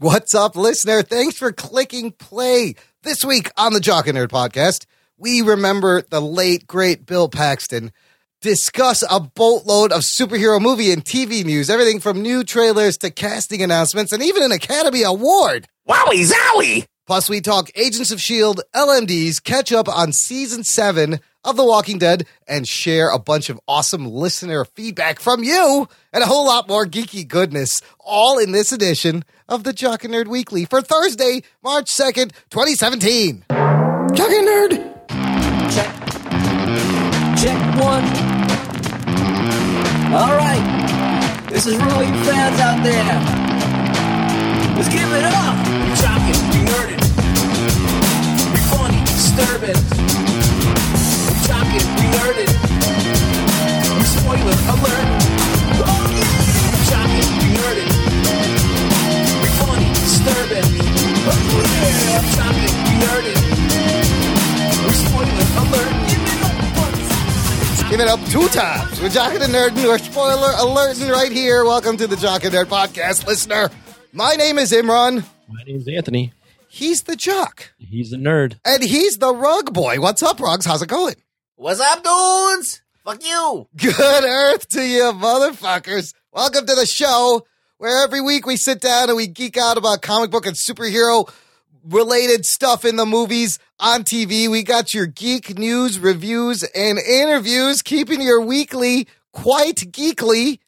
What's up, listener? Thanks for clicking play. This week on the Jock and Nerd podcast, we remember the late, great Bill Paxton, discuss a boatload of superhero movie and TV news, everything from new trailers to casting announcements, and even an Academy Award. Wowie zowie! Plus, we talk Agents of S.H.I.E.L.D., LMDs, catch up on season seven of The Walking Dead, and share a bunch of awesome listener feedback from you, and a whole lot more geeky goodness, all in this edition of the Jock and Nerd Weekly for Thursday, March 2nd, 2017. Jock and Nerd! Check. Check one. All right. This is really fans out there. Let's give it up. We jocking, we nerding. We funny, disturbing. Spoiler alert. We jocking, we. We funny, disturbing. Yeah. We jocking, we. We spoiler alert. Give it up once. Give it up two times. We're Jock and Nerd, and we're spoiler alerting right here. Welcome to the Jock and Nerd podcast, listener. My name is Imran. My name is Anthony. He's the Jock. He's the nerd. And he's the Rug Boy. What's up, Rugs? How's it going? What's up, dudes? Fuck you. Good earth to you, motherfuckers. Welcome to the show where every week we sit down and we geek out about comic book and superhero related stuff in the movies on TV. We got your geek news, reviews, and interviews, keeping your weekly quite geekly.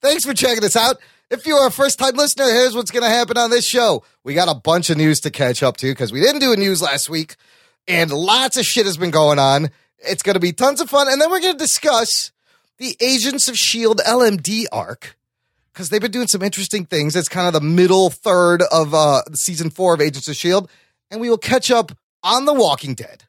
Thanks for checking us out. If you're a first time listener, here's what's going to happen on this show. We got a bunch of news to catch up to because we didn't do a news last week and lots of shit has been going on. It's going to be tons of fun. And then we're going to discuss the Agents of S.H.I.E.L.D. LMD arc because they've been doing some interesting things. It's kind of the middle third of uh, season four of Agents of S.H.I.E.L.D. And we will catch up on The Walking Dead.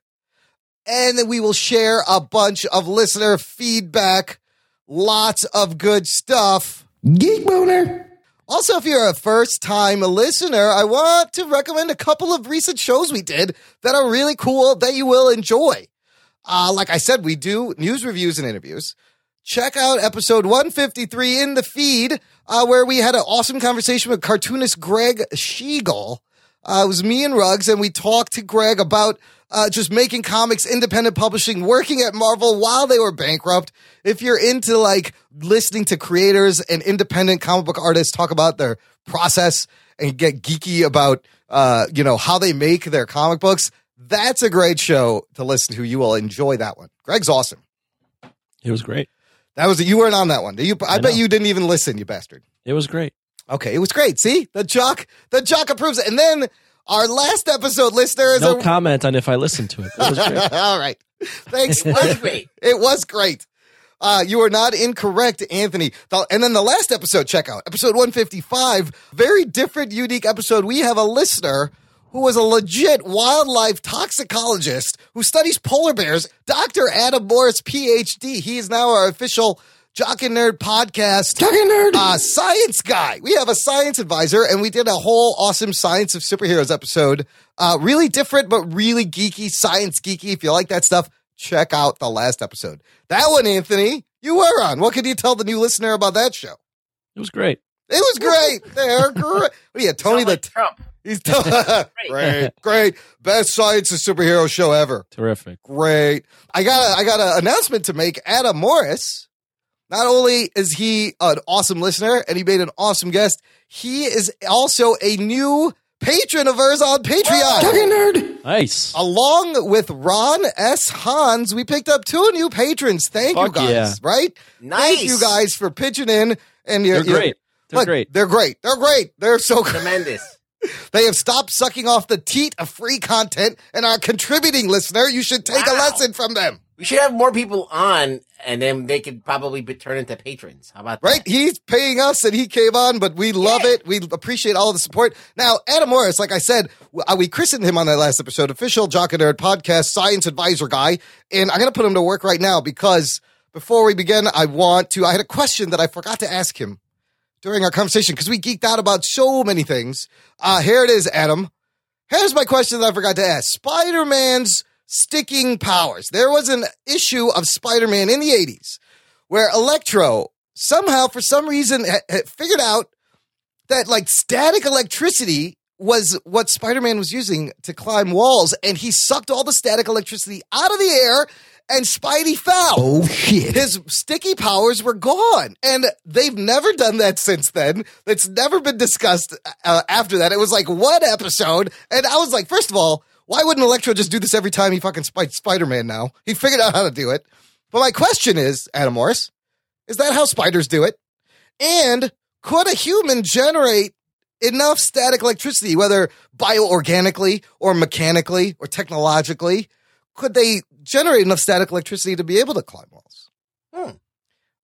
And then we will share a bunch of listener feedback, lots of good stuff. Geek Boner. Also, if you're a first time listener, I want to recommend a couple of recent shows we did that are really cool that you will enjoy. Uh, like I said, we do news reviews and interviews. Check out episode 153 in the feed, uh, where we had an awesome conversation with cartoonist Greg Schigiel. Uh, it was me and Ruggs, and we talked to Greg about uh, just making comics, independent publishing, working at Marvel while they were bankrupt. If you're into like listening to creators and independent comic book artists talk about their process and get geeky about, uh, you know, how they make their comic books, that's a great show to listen to. You will enjoy that one. Greg's awesome. It was great. That was you weren't on that one. You, I, I bet you didn't even listen, you bastard. It was great. Okay, it was great. See, the jock, the jock approves it. And then our last episode listener is No a, comment on if I listened to it. It was great. All right. Thanks. It was great. It was great. Uh, you are not incorrect, Anthony. And then the last episode, check out episode 155. Very different, unique episode. We have a listener who was a legit wildlife toxicologist who studies polar bears, Dr. Adam Morris, PhD. He is now our official Jock and Nerd podcast. Jock and Nerd. Uh, science guy. We have a science advisor, and we did a whole awesome Science of Superheroes episode. Uh, really different, but really geeky, science geeky. If you like that stuff, check out the last episode. That one, Anthony, you were on. What could you tell the new listener about that show? It was great. It was great. They're great. What are you, Tony Sound the like Trump. He's great, great, best science and superhero show ever. Terrific. Great. I got a, I got an announcement to make. Adam Morris. Not only is he an awesome listener and he made an awesome guest, he is also a new patron of ours on Patreon. Nerd. Nice. Along with Ron S. Hans, we picked up two new patrons. Thank you guys. yeah. Right? Nice. Thank you guys for pitching in. And you're, They're great. They're Look, great. They're great. They're great. They're so. Tremendous. They have stopped sucking off the teat of free content and are contributing, listener. You should take a lesson from them. We should have more people on, and then they could probably be turned into patrons. How about Right? that? He's paying us and he came on, but we love Yeah. it. We appreciate all the support. Now, Adam Morris, like I said, uh, we christened him on that last episode, official Jock and Nerd podcast, science advisor guy. And I'm going to put him to work right now because before we begin, I want to, I had a question that I forgot to ask him during our conversation because we geeked out about so many things. Uh, here it is, Adam. Here's my question that I forgot to ask. Spider-Man's sticking powers. There was an issue of Spider-Man in the 80s where Electro somehow, for some reason, ha- ha- figured out that like static electricity was what Spider-Man was using to climb walls, and he sucked all the static electricity out of the air, and Spidey fell. Oh shit. His sticky powers were gone, and they've never done that since then. It's never been discussed uh, after that. It was like one episode, and I was like, first of all, why wouldn't Electro just do this every time he fucking fights Spider-Man? Now he figured out how to do it. But my question is, Adam Morris, is that how spiders do it? And could a human generate enough static electricity, whether bioorganically or mechanically or technologically? Could they generate enough static electricity to be able to climb walls? Hmm.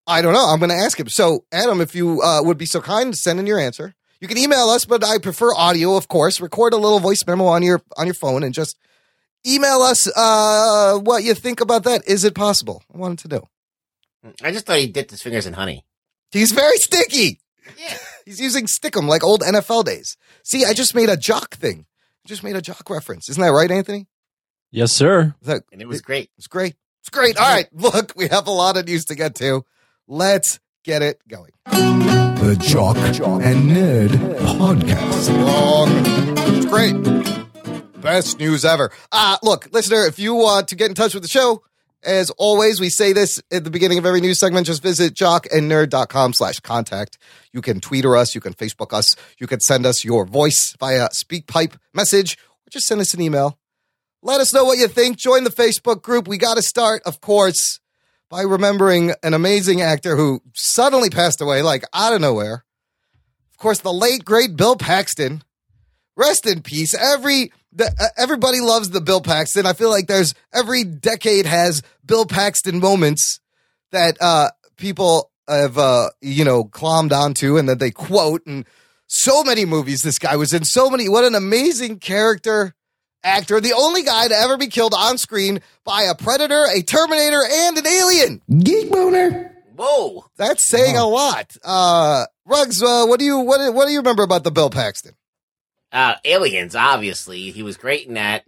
I don't know. I'm going to ask him. So, Adam, if you uh, would be so kind to send in your answer, you can email us, but I prefer audio, of course. Record a little voice memo on your on your phone and just email us uh, what you think about that. Is it possible? I wanted to know. I just thought he dipped his fingers in honey. He's very sticky. Yeah. He's using stickum like old NFL days. See, I just made a jock thing. I just made a jock reference. Isn't that right, Anthony? Yes, sir. That, And it was great. it's great. It's great. All right. Look, we have a lot of news to get to. Let's get it going. The Jock Jock and Nerd Podcast. Long. It's great. Best news ever. Uh, look, listener, if you want to get in touch with the show, as always, we say this at the beginning of every news segment. Just visit jockandnerd.com slash contact. You can tweet or us. You can Facebook us. You can send us your voice via SpeakPipe message or just send us an email. Let us know what you think. Join the Facebook group. We got to start, of course, by remembering an amazing actor who suddenly passed away, like out of nowhere. Of course, the late, great Bill Paxton. Rest in peace. Every the, uh, everybody loves the Bill Paxton. I feel like there's every decade has Bill Paxton moments that uh, people have uh, you know clommed onto and that they quote. And so many movies this guy was in. So many. What an amazing character actor. The only guy to ever be killed on screen by a predator, a Terminator, and an alien. Geek boner. Whoa. That's saying a lot. Uh, Ruggs, uh, what do you what what do you remember about the Bill Paxton? Uh, aliens, obviously. He was great in that.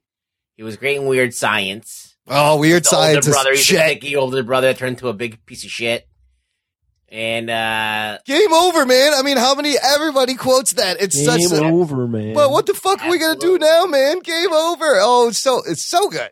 He was great in Weird Science. Oh, weird science older brother, is he's a shit. sticky older brother that turned into a big piece of shit. And uh Game over, man. I mean, how many? Everybody quotes that. It's Game such. A, over, man. But what the fuck are we gonna do now, man? Game over. Oh, it's so it's so good.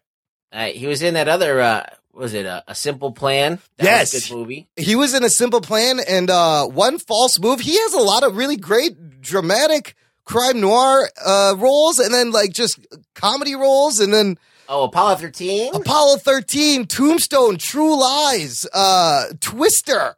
Uh, he was in that other, uh, was it a, a Simple Plan? That Yes. was a good movie. He was in a simple plan and uh, one false move. He has a lot of really great dramatic crime noir uh, roles, and then like just comedy roles, and then Oh, Apollo 13? Apollo 13, Tombstone, True Lies, uh, Twister.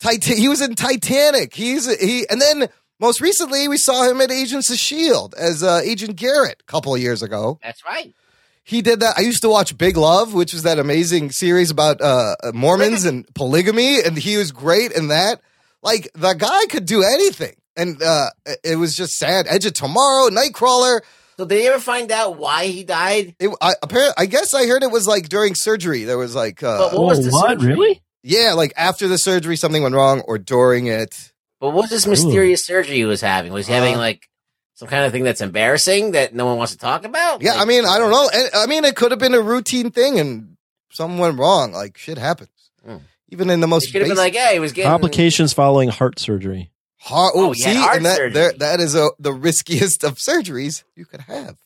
Titan- he was in Titanic. He's he, and then most recently we saw him at Agents of Shield as uh, Agent Garrett a couple of years ago. That's right. He did that. I used to watch Big Love, which was that amazing series about uh, Mormons and polygamy, and he was great in that. Like the guy could do anything, and uh, it was just sad. Edge of Tomorrow, Nightcrawler. So did you ever find out why he died? It, I, apparently, I guess I heard it was like during surgery. There was like, uh, But what was the what? surgery? Really? Yeah, like after the surgery, something went wrong, or during it. But what was this mysterious surgery he was having? Was he having Uh, like some kind of thing that's embarrassing that no one wants to talk about? Yeah, Like- I mean, I don't know. I mean, it could have been a routine thing, and something went wrong. Like shit happens, Hmm. even in the most should have been basic- like, yeah, he was getting Complications following heart surgery. Heart, oh, Oh, see, heart and that surgery. there, that is a, the riskiest of surgeries you could have.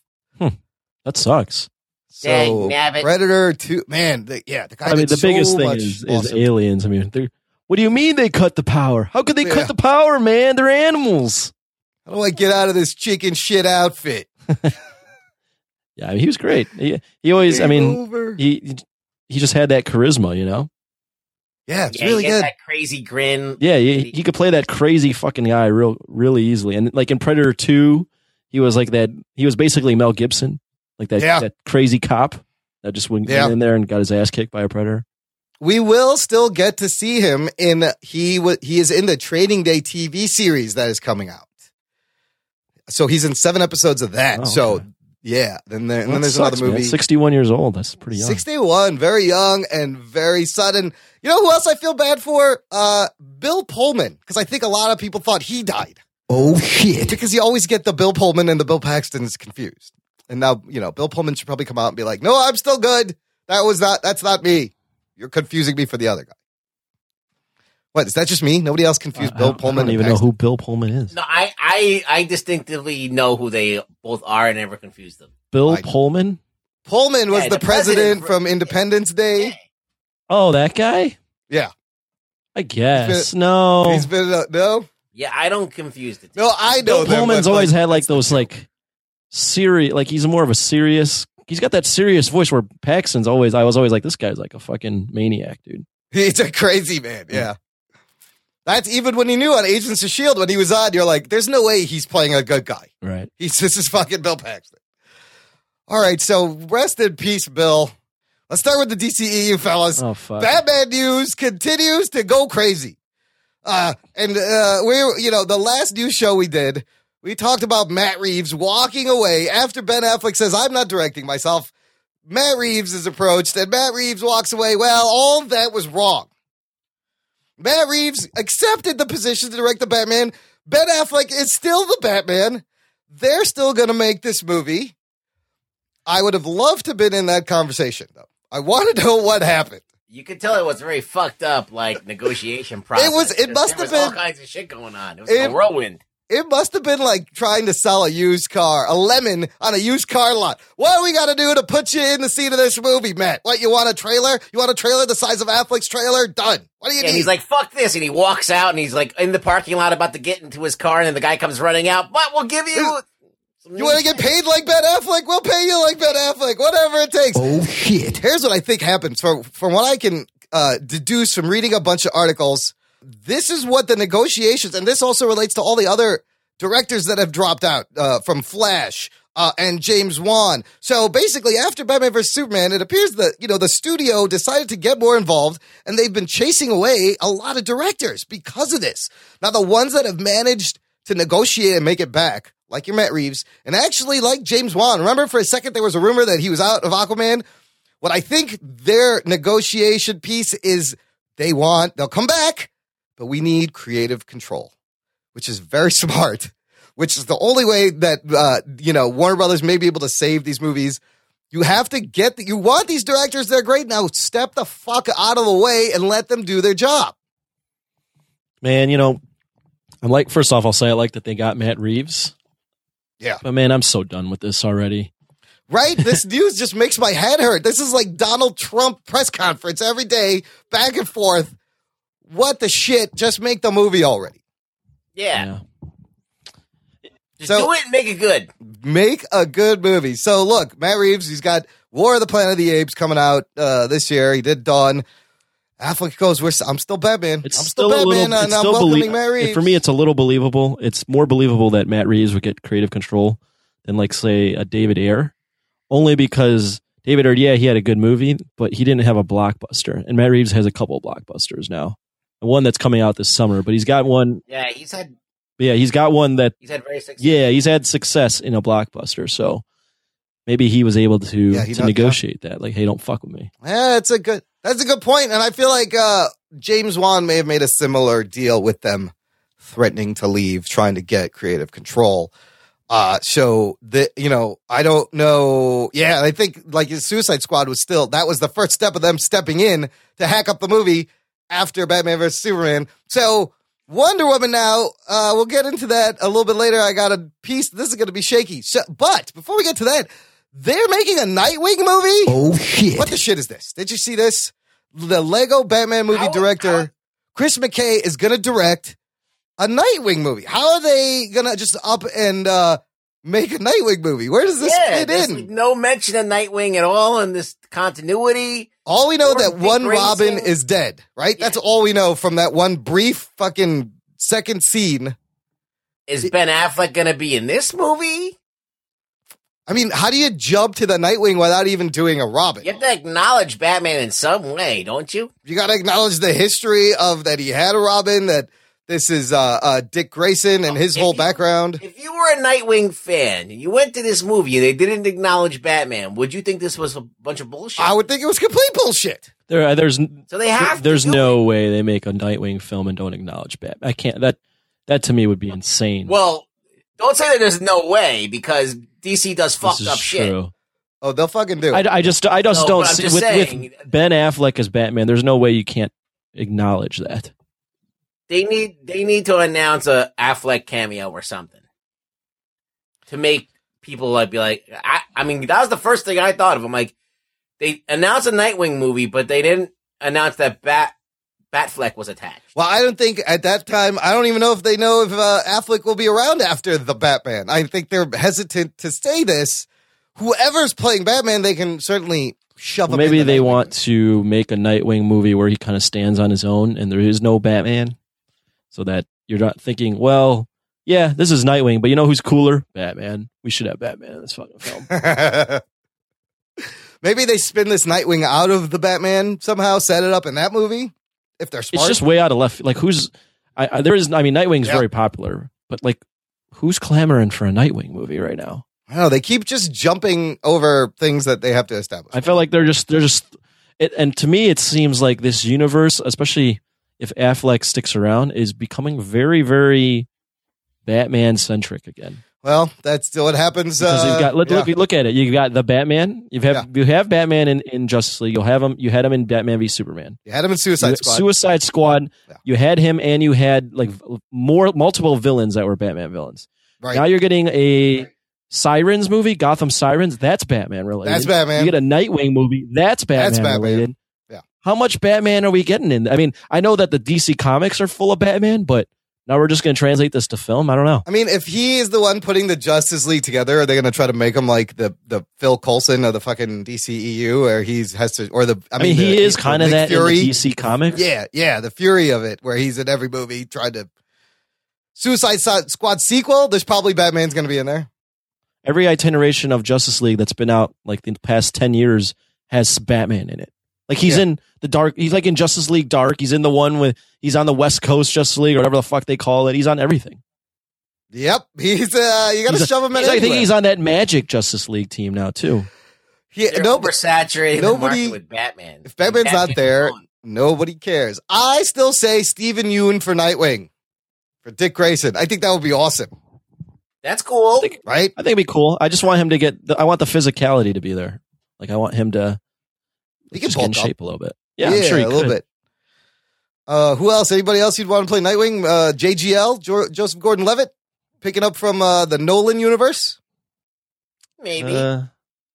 That sucks. So Dang nabbit. Predator two, man, the, yeah, the guy. I mean, the so biggest thing much is, is aliens. I mean, they're, what do you mean they cut the power? How could they Yeah. cut the power, man? They're animals. How do I get out of this chicken shit outfit? Yeah, I mean, he was great. He, he always, I mean, over. he he just had that charisma, you know. yeah, it's yeah, really he good. that crazy grin. Yeah, he, he could play that crazy fucking guy real really easily. And like in Predator Two, he was like that. He was basically Mel Gibson, like that Yeah. that crazy cop that just went Yeah. in there and got his ass kicked by a predator. we will still get to see him in he wa he is in the Training Day TV series that is coming out. So he's in seven episodes of that. Oh, so okay. yeah, then there, and then there's sucks, another movie. Man. Sixty-one years old. That's pretty young. 61, very young and very sudden. You know who else I feel bad for? Uh, Bill Pullman, because I think a lot of people thought he died Oh shit. because you always get the Bill Pullman and the Bill Paxtons confused. And now, you know, Bill Pullman should probably come out and be like, no, I'm still good. That was not, that's not me. You're confusing me for the other guy. What is that? Just me? Nobody else confused I Bill don't- Pullman? I don't even know who Bill Pullman is. No, I, I, I distinctively know who they both are and never confuse them. Bill Like- Pullman? Pullman was Yeah, the, the president, president from Independence Day. Oh, that guy? Yeah. I guess. no. He's been uh, no, Yeah, I don't confuse the two. no. I know Bill Pullman's but, always like, had like those like serious like he's more of a serious he's got that serious voice where Paxton's always I was always like this guy's like a fucking maniac, dude. He's a crazy man. Yeah. That's even when he knew on Agents of Shield when he was on. You're like, there's no way he's playing a good guy. Right. He's this is fucking Bill Paxton. All right, so rest in peace, Bill. Let's start with the DCEU, fellas. Oh fuck. Batman news continues to go crazy. Uh, and uh, we, you know, the last news show we did, we talked about Matt Reeves walking away after Ben Affleck says, "I'm not directing myself." Matt Reeves is approached, and Matt Reeves walks away. Well, all that was wrong. Matt Reeves accepted the position to direct the Batman. Ben Affleck is still the Batman. They're still going to make this movie. I would have loved to have been in that conversation, though. I want to know what happened. You could tell it was very fucked up, like negotiation process. It was- it must there have was all kinds of shit going on. It was It- a whirlwind. It must have been like trying to sell a used car, a lemon on a used car lot. What do we got to do to put you in the seat of this movie, Matt? What, you want a trailer? You want a trailer the size of Affleck's trailer? Done. What do you Yeah, and he's like, "Fuck this!" and he walks out, and he's like in the parking lot about to get into his car, and then the guy comes running out. But we'll give you. you want to get paid like Ben Affleck? We'll pay you like Ben Affleck. Whatever it takes. Oh shit. Here's what I think happens. From from what I can uh, deduce from reading a bunch of articles, this is what the negotiations, and this also relates to all the other directors that have dropped out uh, from Flash uh, and James Wan. So basically, after Batman vs Superman, it appears that you know the studio decided to get more involved, and they've been chasing away a lot of directors because of this. Now, the ones that have managed to negotiate and make it back. Like your Matt Reeves, and actually like James Wan. Remember, for a second, there was a rumor that he was out of Aquaman. What I think their negotiation piece is they want, they'll come back, but we need creative control, which is very smart, which is the only way that, uh, you know, Warner Brothers may be able to save these movies. You have to get the, you want these directors, they're great. Now step the fuck out of the way and let them do their job. Man, you know, I'm like first off I'll say I like that they got Matt Reeves. Yeah. But man, I'm so done with this already. Right? This news just makes my head hurt. This is like Donald Trump press conference every day, back and forth. What the shit? Just make the movie already. Yeah, just So- do it and make it good. make a good movie. So look, Matt Reeves, he's got War of the Planet of the Apes coming out uh, this year. He did Dawn. Affleck goes, We're, I'm still Batman. It's I'm still, still, Batman, little. and It's I'm still welcoming belie- Matt Reeves. For me, it's a little believable. It's more believable that Matt Reeves would get creative control than, like, say, a David Ayer, only because David Ayer, yeah, he had a good movie, but he didn't have a blockbuster, and Matt Reeves has a couple blockbusters now. One that's coming out this summer, but he's got one. Yeah, he's had Yeah, he's got one that. he's had very successful. Yeah, he's had success in a blockbuster, so maybe he was able to Yeah, to does, negotiate that. Like, hey, don't fuck with me. yeah, it's a good. That's a good point, and I feel like uh, James Wan may have made a similar deal with them, threatening to leave, trying to get creative control. Uh, so the you know I don't know. Yeah, I think like his Suicide Squad was still that was the first step of them stepping in to hack up the movie after Batman vs Superman. So Wonder Woman now. Uh, we'll get into that a little bit later. I got a piece. This is going to be shaky. So, but before we get to that, they're making a Nightwing movie. Oh shit. What the shit is this? Did you see this? The Lego Batman movie How- director how- Chris McKay is going to direct a Nightwing movie. How are they going to just up and uh, make a Nightwing movie? Where does this yeah, fit in? like no mention of Nightwing at all in this continuity. All we know or that one Robin is dead, right? Yeah. That's all we know from that one brief fucking second scene. Is Ben Affleck going to be in this movie? I mean, how do you jump to the Nightwing without even doing a Robin? You have to acknowledge Batman in some way, don't you? You got to acknowledge the history of that he had a Robin, that this is uh, uh, Dick Grayson and his If whole you- background. If you were a Nightwing fan you went to this movie and they didn't acknowledge Batman, would you think this was a bunch of bullshit? I would think it was complete bullshit. There, uh, there's so they have. to there's no it. way they make a Nightwing film and don't acknowledge Batman. I can't. That that to me would be insane. Well, don't say that there's no way because DC does This fucked is up shit. true. Oh, they'll fucking do I, it. I just I just No, don't I'm see just with, saying- with Ben Affleck as Batman. There's no way you can't acknowledge that. They need they need to announce a Affleck cameo or something to make people like be like. I, I mean, that was the first thing I thought of. I'm like, they announced a Nightwing movie, but they didn't announce that Bat Batfleck was attached. Well, I don't think at that time. I don't even know if they know if uh, Affleck will be around after the Batman. I think they're hesitant to say this. Whoever's playing Batman, they can certainly shove. Well, maybe into they Nightwing. want to make a Nightwing movie where he kind of stands on his own and there is no Batman, so that you're not thinking, well, yeah, this is Nightwing, but you know who's cooler? Batman. We should have Batman in this fucking film. maybe they spin this Nightwing out of the Batman somehow, set it up in that movie. If they're smart, it's just way out of left. Like who's? I, I there is. I mean, Nightwing's Yeah. very popular, but like, who's clamoring for a Nightwing movie right now? I know. They keep just jumping over things that they have to establish. I feel like they're just they're just. It, and to me, it seems like this universe, especially if Affleck sticks around, is becoming very, very Batman centric again. well, that's still what happens. Because uh, you've got look, yeah. look look at it. You've got the Batman. You have you have Batman in, in Justice League. You'll have him. You had him in Batman v Superman. You had him in Suicide You- Squad. Suicide Squad. Yeah. You had him, and you had like more multiple villains that were Batman villains. right. Now you're getting a Sirens movie, Gotham Sirens. That's Batman related. That's Batman. You get a Nightwing movie. That's Batman, That's Batman. related. How much Batman are we getting in? I mean, I know that the DC comics are full of Batman, but now we're just going to translate this to film. I don't know. I mean, if he is the one putting the Justice League together, are they going to try to make him like the the Phil Coulson of the fucking DCEU, where he's has to, or the? I I mean, the- he is kind of that Fury. the DC comics. Yeah, yeah, the fury of it, where he's in every movie trying to. Suicide Squad sequel. There's probably Batman's going to be in there. Every iteration of Justice League that's been out like the past ten years has Batman in it. Like he's Yeah. in the dark. He's like in Justice League Dark. He's in the one with. He's on the West Coast Justice League or whatever the fuck they call it. He's on everything. Yep, he's. uh You got to shove him in. he's- I think he's on that Magic Justice League team now too. He, They're no, oversaturating nobody- the market with Batman. if Batman's not there, alone. nobody cares. I still say Steven Yeun for Nightwing, for Dick Grayson. I think that would be awesome, that's cool. think- right? I think it'd be cool. I just want him to get. The, I want the physicality to be there. Like I want him to He can just get in up. shape a little bit. Yeah, I'm sure he a could. little bit. Uh, who else? Anybody else you'd want to play Nightwing? Uh, JGL, jo- Joseph Gordon-Levitt, picking up from uh, the Nolan universe. Maybe. Uh,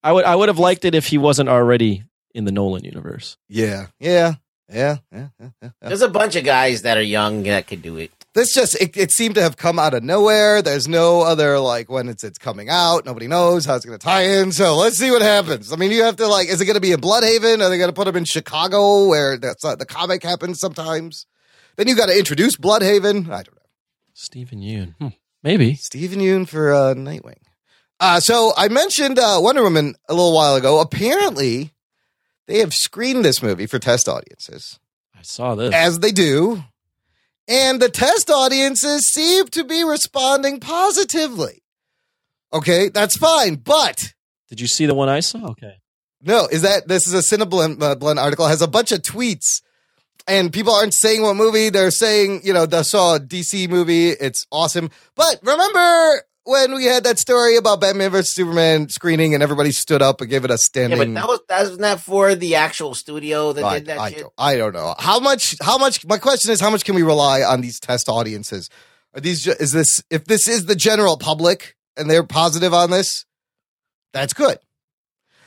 I would. I would have liked it if he wasn't already in the Nolan universe. Yeah, yeah, yeah, yeah. yeah, yeah. There's a bunch of guys that are young that could do it. This just it, it seemed to have come out of nowhere. There's no other like when it's it's coming out. Nobody knows how it's going to tie in. So let's see what happens. I mean, you have to like, is it going to be in Blüdhaven? Are they going to put him in Chicago where that's uh, the comic happens sometimes? Then you got to introduce Blüdhaven. I don't know. Steven Yeun, Hmm, maybe. Steven Yeun for uh, Nightwing. Uh, so I mentioned uh, Wonder Woman a little while ago. Apparently, they have screened this movie for test audiences, I saw this. as they do. And the test audiences seem to be responding positively. Okay, that's fine. But Did you see the one I saw? Okay. no, is that this is a Cineblend uh, Blend article, has a bunch of tweets. And people aren't saying what movie they're saying. You know, they saw a DC movie. It's awesome. But remember when we had that story about Batman vs Superman screening, and everybody stood up and gave it a Yeah, standing. but that was that wasn't that for the actual studio that I, did that I shit. don't, I don't know how much. How much? My question is, how much can we rely on these test audiences? Are these? Is this? If this is the general public and they're positive on this, that's good.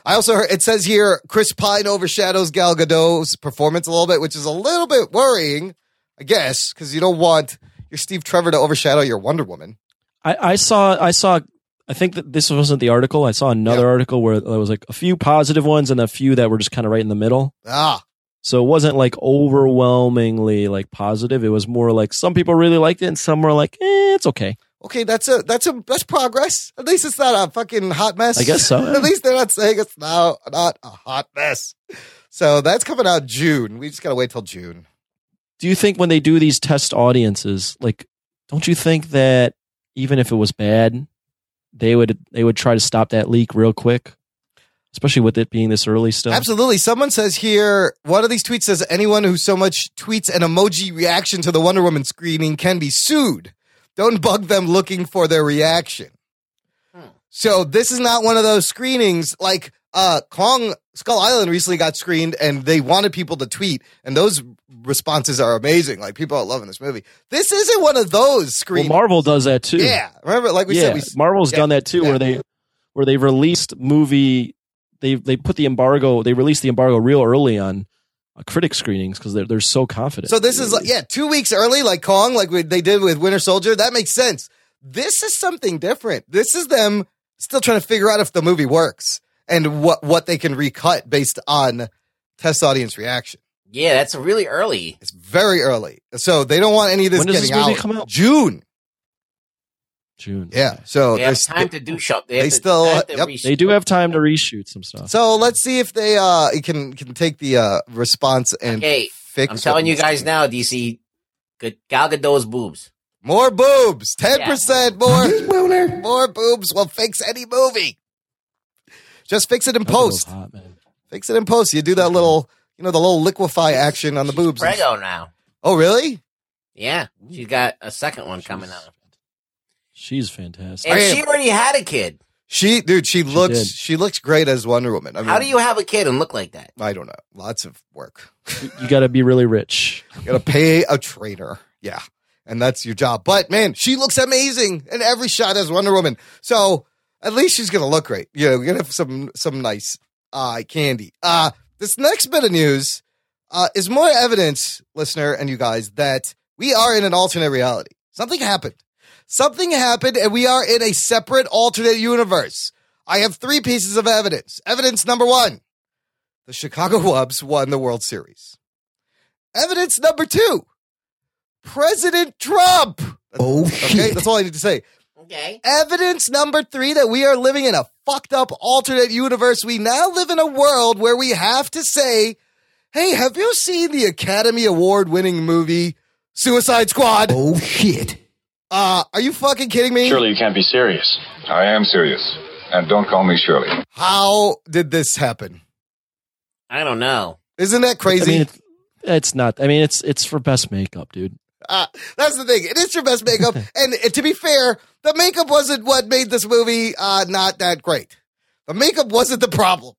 I also heard it says here Chris Pine overshadows Gal Gadot's performance a little bit, which is a little bit worrying, I guess, because you don't want your Steve Trevor to overshadow your Wonder Woman. I, I saw. I saw. I think that this wasn't the article. I saw another Yeah. article where there was like a few positive ones and a few that were just kind of right in the middle. Ah, So it wasn't like overwhelmingly like positive. It was more like some people really liked it and some were like, eh, it's okay. okay, that's a that's a that's progress. At least it's not a fucking hot mess. I guess so, yeah. At least they're not saying it's now not a hot mess. So that's coming out June. We just gotta wait till June. Do you think when they do these test audiences, like, don't you think that even if it was bad, they would they would try to stop that leak real quick, especially with it being this early stuff. Absolutely. Someone says here, one of these tweets says anyone who so much tweets an emoji reaction to the Wonder Woman screening can be sued. Don't bug them looking for their reaction. Hmm. So this is not one of those screenings like uh Kong Skull Island recently got screened, and they wanted people to tweet, and those responses are amazing. Like people are loving this movie. This isn't one of those Well. Marvel does that too. yeah, remember, like we yeah, said, we Marvel's yeah, done that too, yeah. where they where they released movie. They they put the embargo. They released the embargo real early on uh, critic screenings because they're they're so confident. So this is like, yeah, two weeks early, like Kong, like we, they did with Winter Soldier. That makes sense. This is something different. This is them still trying to figure out if the movie works and what what they can recut based on test audience reaction. Yeah, that's really early. It's very early, so they don't want any of this When does getting this movie out. come out? June. June. Yeah. So They have there's- time to do shop. They, they to, still- have yep. They do have time to reshoot some stuff. So let's see if they uh can can take the uh response and Okay, fix. I'm telling you guys now, DC. Good Gal Gadot's boobs. more boobs, ten percent more. More boobs will fix any movie. Just fix it in That post. hot, man. Fix it in post. You do that little, you know, the little liquefy action on the boobs. Prego now. Oh, really? Yeah, she's got a second one coming out. She's fantastic. And she already had a kid. She, dude, she looks, did. she looks great as Wonder Woman. I mean, How do you have a kid and look like that? I don't know. Lots of work. You got to be really rich. You gotta pay a trainer. Yeah. And that's your job. But man, she looks amazing in every shot as Wonder Woman. So at least she's gonna look great. You know, we're gonna have some some nice eye candy. Uh this next bit of news uh is more evidence, listener and you guys, that we are in an alternate reality. Something happened. Something happened and we are in a separate alternate universe. I have three pieces of evidence. Evidence number one. The Chicago Cubs won the World Series. Evidence number two President Trump. Oh, Okay, shit. that's all I need to say. Okay. Evidence number three that we are living in a fucked up alternate universe. We now live in a world where we have to say, hey, have you seen the Academy Award winning movie Suicide Squad? Oh, shit. Uh, are you fucking kidding me? Surely you can't be serious. I am serious. And don't call me Shirley. How did this happen? I don't know. Isn't that I crazy? mean, it's, it's not. I mean, it's it's for best makeup, dude. Uh, that's the thing. It is your best makeup. and to be fair, the makeup wasn't what made this movie uh, not that great. The makeup wasn't the problem.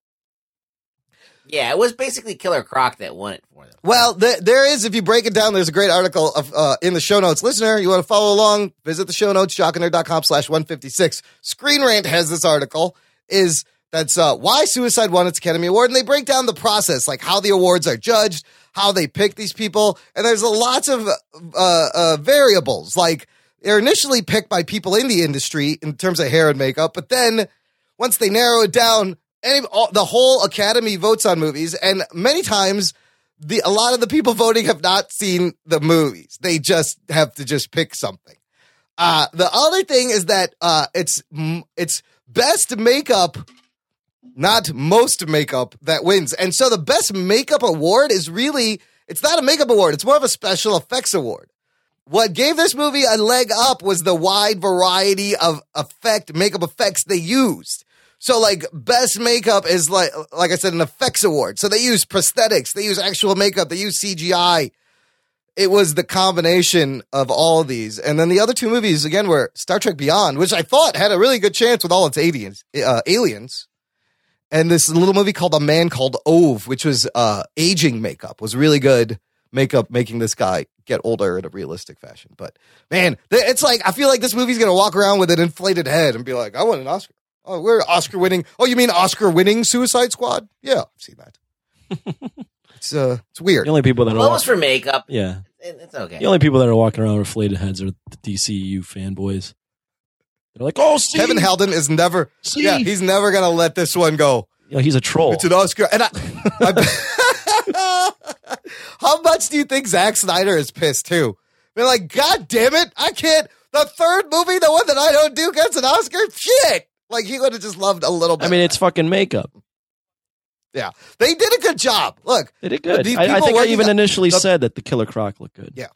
Yeah, it was basically Killer Croc that won it for them. Well, th- there is, if you break it down, there's a great article of, uh, in the show notes. Listener, you want to follow along, visit the show notes, jockandnerd.com slash 156. Screen Rant has this article, is that's uh, why Suicide won its Academy Award. And they break down the process, like how the awards are judged, how they pick these people. And there's lots of uh, uh, variables. Like they're initially picked by people in the industry in terms of hair and makeup, but then once they narrow it down, any, all, the whole Academy votes on movies, and many times the a lot of the people voting have not seen the movies. They just have to just pick something. Uh, the other thing is that uh, it's it's best makeup, not most makeup that wins, and so the best makeup award is really it's not a makeup award. It's more of a special effects award. What gave this movie a leg up was the wide variety of effect makeup effects they used. So like best makeup is like like I said an effects award. So they use prosthetics, they use actual makeup, they use CGI. It was the combination of all these. And then the other two movies again were Star Trek Beyond, which I thought had a really good chance with all its aliens, uh, aliens. And this little movie called A Man Called Ove, which was uh, aging makeup, was really good makeup making this guy get older in a realistic fashion. But man, it's like I feel like this movie's gonna walk around with an inflated head and be like, I won an Oscar. Oh, we're Oscar winning. Oh, you mean Oscar winning Suicide Squad? Yeah, I've seen that. it's uh, it's weird. The only people that are Well, it walk- for makeup. yeah, It's okay. the only people that are walking around with inflated heads are the DCU fanboys. They're like, oh, see, Kevin Halden is never. See? Yeah, he's never gonna let this one go. You know, he's a troll. It's an Oscar, and I. I how much do you think Zack Snyder is pissed too? They're like, God damn it, I can't. The third movie, the one that I don't do, gets an Oscar. Shit, like he would have just loved a little bit. I mean, it's fucking makeup. yeah, they did a good job. Look, They did good. These I, I people think I even on- initially the- said that the Killer Croc looked good. Yeah.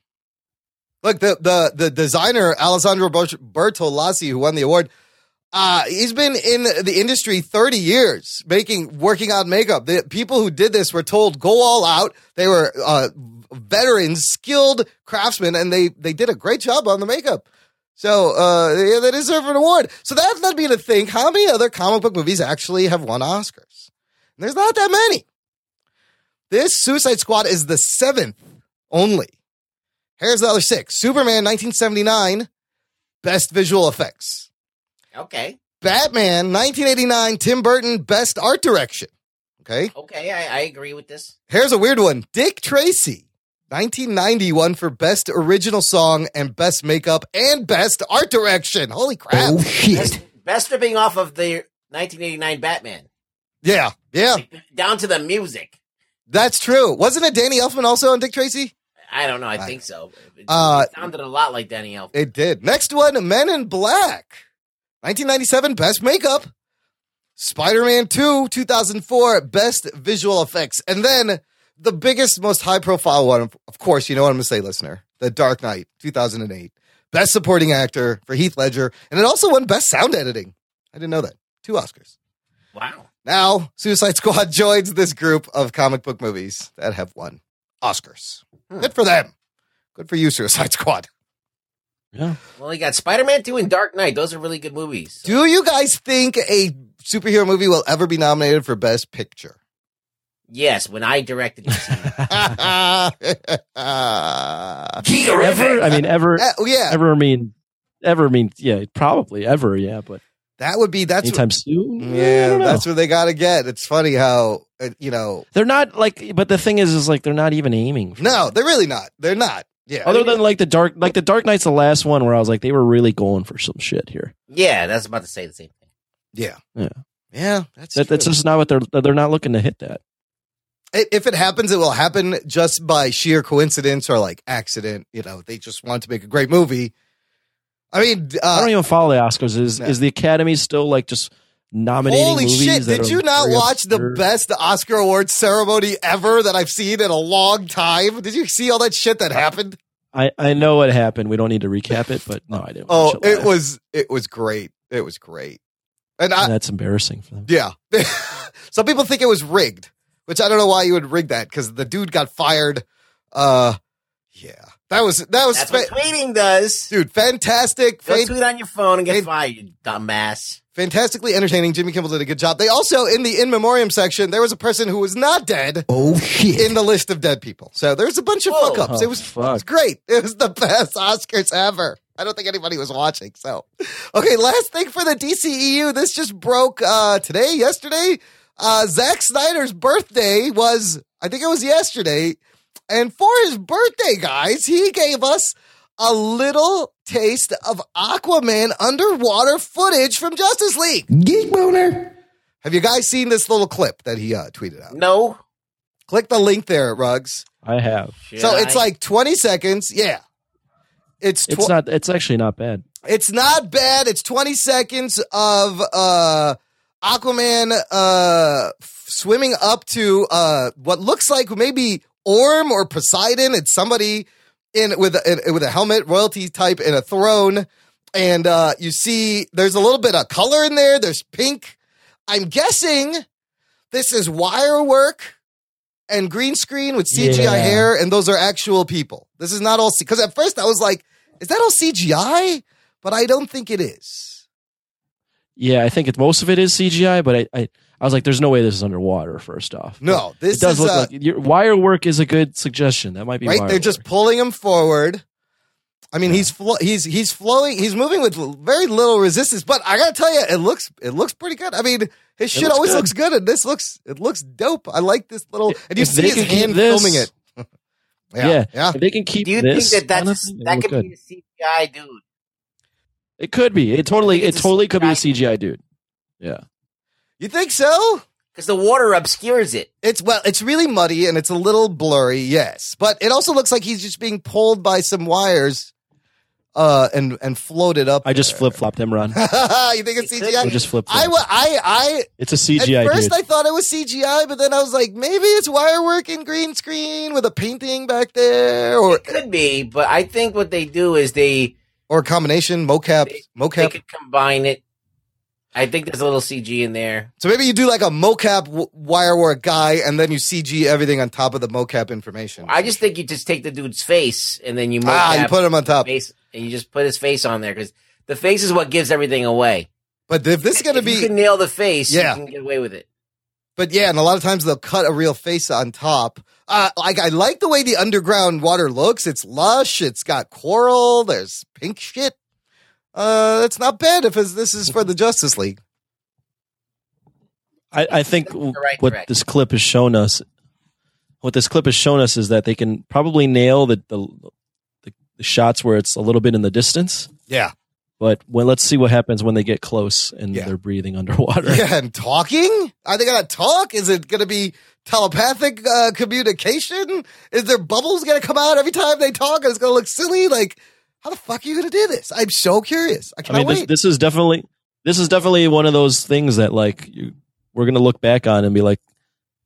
Look, the the the designer Alessandro Bert- Bertolazzi, who won the award, uh, he's been in the industry 30 years, making working on makeup. The people who did this were told go all out. They were uh, veterans, skilled craftsmen, and they they did a great job on the makeup. So uh, yeah, they deserve an award. So that led me to think: how many other comic book movies actually have won Oscars? There's not that many. This Suicide Squad is the seventh only. Here's the other six Superman 1979, best visual effects. Okay. Batman 1989, Tim Burton, best art direction. Okay. Okay, I, I agree with this. Here's a weird one Dick Tracy, 1991 for best original song and best makeup and best art direction. Holy crap. Oh shit. Best, best stripping off of the 1989 Batman. Yeah. Yeah. Down to the music. That's true. Wasn't it Danny Elfman also on Dick Tracy? I don't know. I think so. It, Uh, it sounded a lot like Danny Elfman. It did. Next one, Men in Black. 1997, best makeup. Spider Man 2, 2004, best visual effects. And then the biggest, most high profile one, of course, you know what I'm going to say, listener The Dark Knight, 2008. Best supporting actor for Heath Ledger. And it also won best sound editing. I didn't know that. Two Oscars. Wow. Now, Suicide Squad joins this group of comic book movies that have won Oscars. Good for them. Good for you, Suicide Squad. Yeah. Well, you got Spider Man 2 and Dark Knight. Those are really good movies. Do you guys think a superhero movie will ever be nominated for Best Picture? Yes, when I directed this. Ever? I mean, ever? Uh, yeah, Ever? I mean, ever? Mean, yeah, probably ever. Yeah, but that would be that's anytime soon. I yeah, don't that's what they got to get. It's funny how uh, you know. they're not like. But the thing is, is like they're not even aiming. For No, they're really not. They're not. Yeah, Other than like the dark, like the Dark Knight's the last one where I was like, they were really going for some shit here. yeah, that's about to say the same thing. yeah, Yeah. yeah. That's That, that's just not what they're. They're not looking to hit that. I- if it happens, it will happen just by sheer coincidence or like accident. You know, they just want to make a great movie. I mean, I uh, don't even follow the Oscars. Is no. is the Academy still like just nominating? holy shit! Did you not watch the best Oscar awards ceremony ever that I've seen in a long time? Did you see all that shit that happened? I I know what happened. We don't need to recap it, but no, I didn't. Oh, watch it was it was great. It was great, and I That's embarrassing for them. yeah. Some people think it was rigged, which I don't know why you would rig that because the dude got fired. Uh, yeah, that was that was That's fa- what tweeting does. dude fantastic. Go Fan- tweet on your phone and get Hey- fired, you dumbass. fantastically entertaining. Jimmy Kimmel did a good job. They also in the in memoriam section there was a person who was not dead Oh shit. in the list of dead people. So there's a bunch of Whoa. fuck ups. Oh, it was it was great. It was the best Oscars ever. I don't think anybody was watching. So, okay, last thing for the DCEU. This just broke uh, today, yesterday. Uh, Zack Snyder's birthday was, I think it was yesterday. And for his birthday, guys, he gave us a little taste of Aquaman underwater footage from Justice League. Geek boner. Have you guys seen this little clip that he uh, tweeted out? No. Click the link there, Rugs. I have. Should so it's like 20 seconds. Yeah. It's tw- It's not. It's actually not bad. It's not bad. It's 20 seconds of uh Aquaman uh f- swimming up to uh what looks like maybe Orm or Poseidon. It's somebody in with a, in, with a helmet, royalty type in a throne. And uh you see there's a little bit of color in there. There's pink. I'm guessing this is wire work and green screen with CGI Yeah. hair, and those are actual people. This is not all because at first I was like, is that all CGI? But I don't think it is. Yeah, I think it, most of it is CGI, but I, I I was like, there's no way this is underwater. First off, No, this it does is look uh, like your wire work is a good suggestion. That might be right. wire They're just pulling him forward. I mean, he's flo- he's he's flowing. He's moving with very little resistance. But I gotta tell you, it looks it looks pretty good. I mean, his shit looks always good. looks good, and this looks it looks dope. I like this little, and you If see they his hand this- filming it. Yeah, yeah, yeah. If they can keep Do you this, think that that's thing, that could look be a CGI dude? It could be. It totally. It totally could be a CGI. CGI dude. Yeah. You think so? Because the water obscures it. It's well, it's really muddy and it's a little blurry, yes. But it also looks like he's just being pulled by some wires uh and and floated up. I just flip flopped him, Ron. you think it's CGI? We'll just flip. I, wa- I I It's a CGI At first dude. I thought it was CGI, but then I was like, maybe it's wire work and green screen with a painting back there or It could be, but I think what they do is they or a combination mocap they mocap. could combine it. I think there's a little CG in there. So maybe you do like a mocap w- wire work guy and then you CG everything on top of the mocap information. I just think you just take the dude's face and then you ah, you put him on top. face and you just put his face on there because the face is what gives everything away. But if this is going to be you can nail the face, Yeah. you can get away with it. But yeah, and a lot of times they'll cut a real face on top. Uh, like I like the way the underground water looks. It's lush. It's got coral. There's pink shit. Uh, it's not bad if it's, this is for the Justice League. I, I think right what direction. this clip has shown us, what this clip has shown us is that they can probably nail the the, the, the shots where it's a little bit in the distance. Yeah. But when let's see what happens when they get close and Yeah. they're breathing underwater. Yeah, and talking? Are they gonna talk? Is it gonna be telepathic uh, communication? Is there bubbles gonna come out every time they talk? And it's gonna look silly. Like, how the fuck are you gonna do this? I'm so curious. I I cannot mean, this, wait. this is definitely this is definitely one of those things that like you, we're gonna look back on and be like,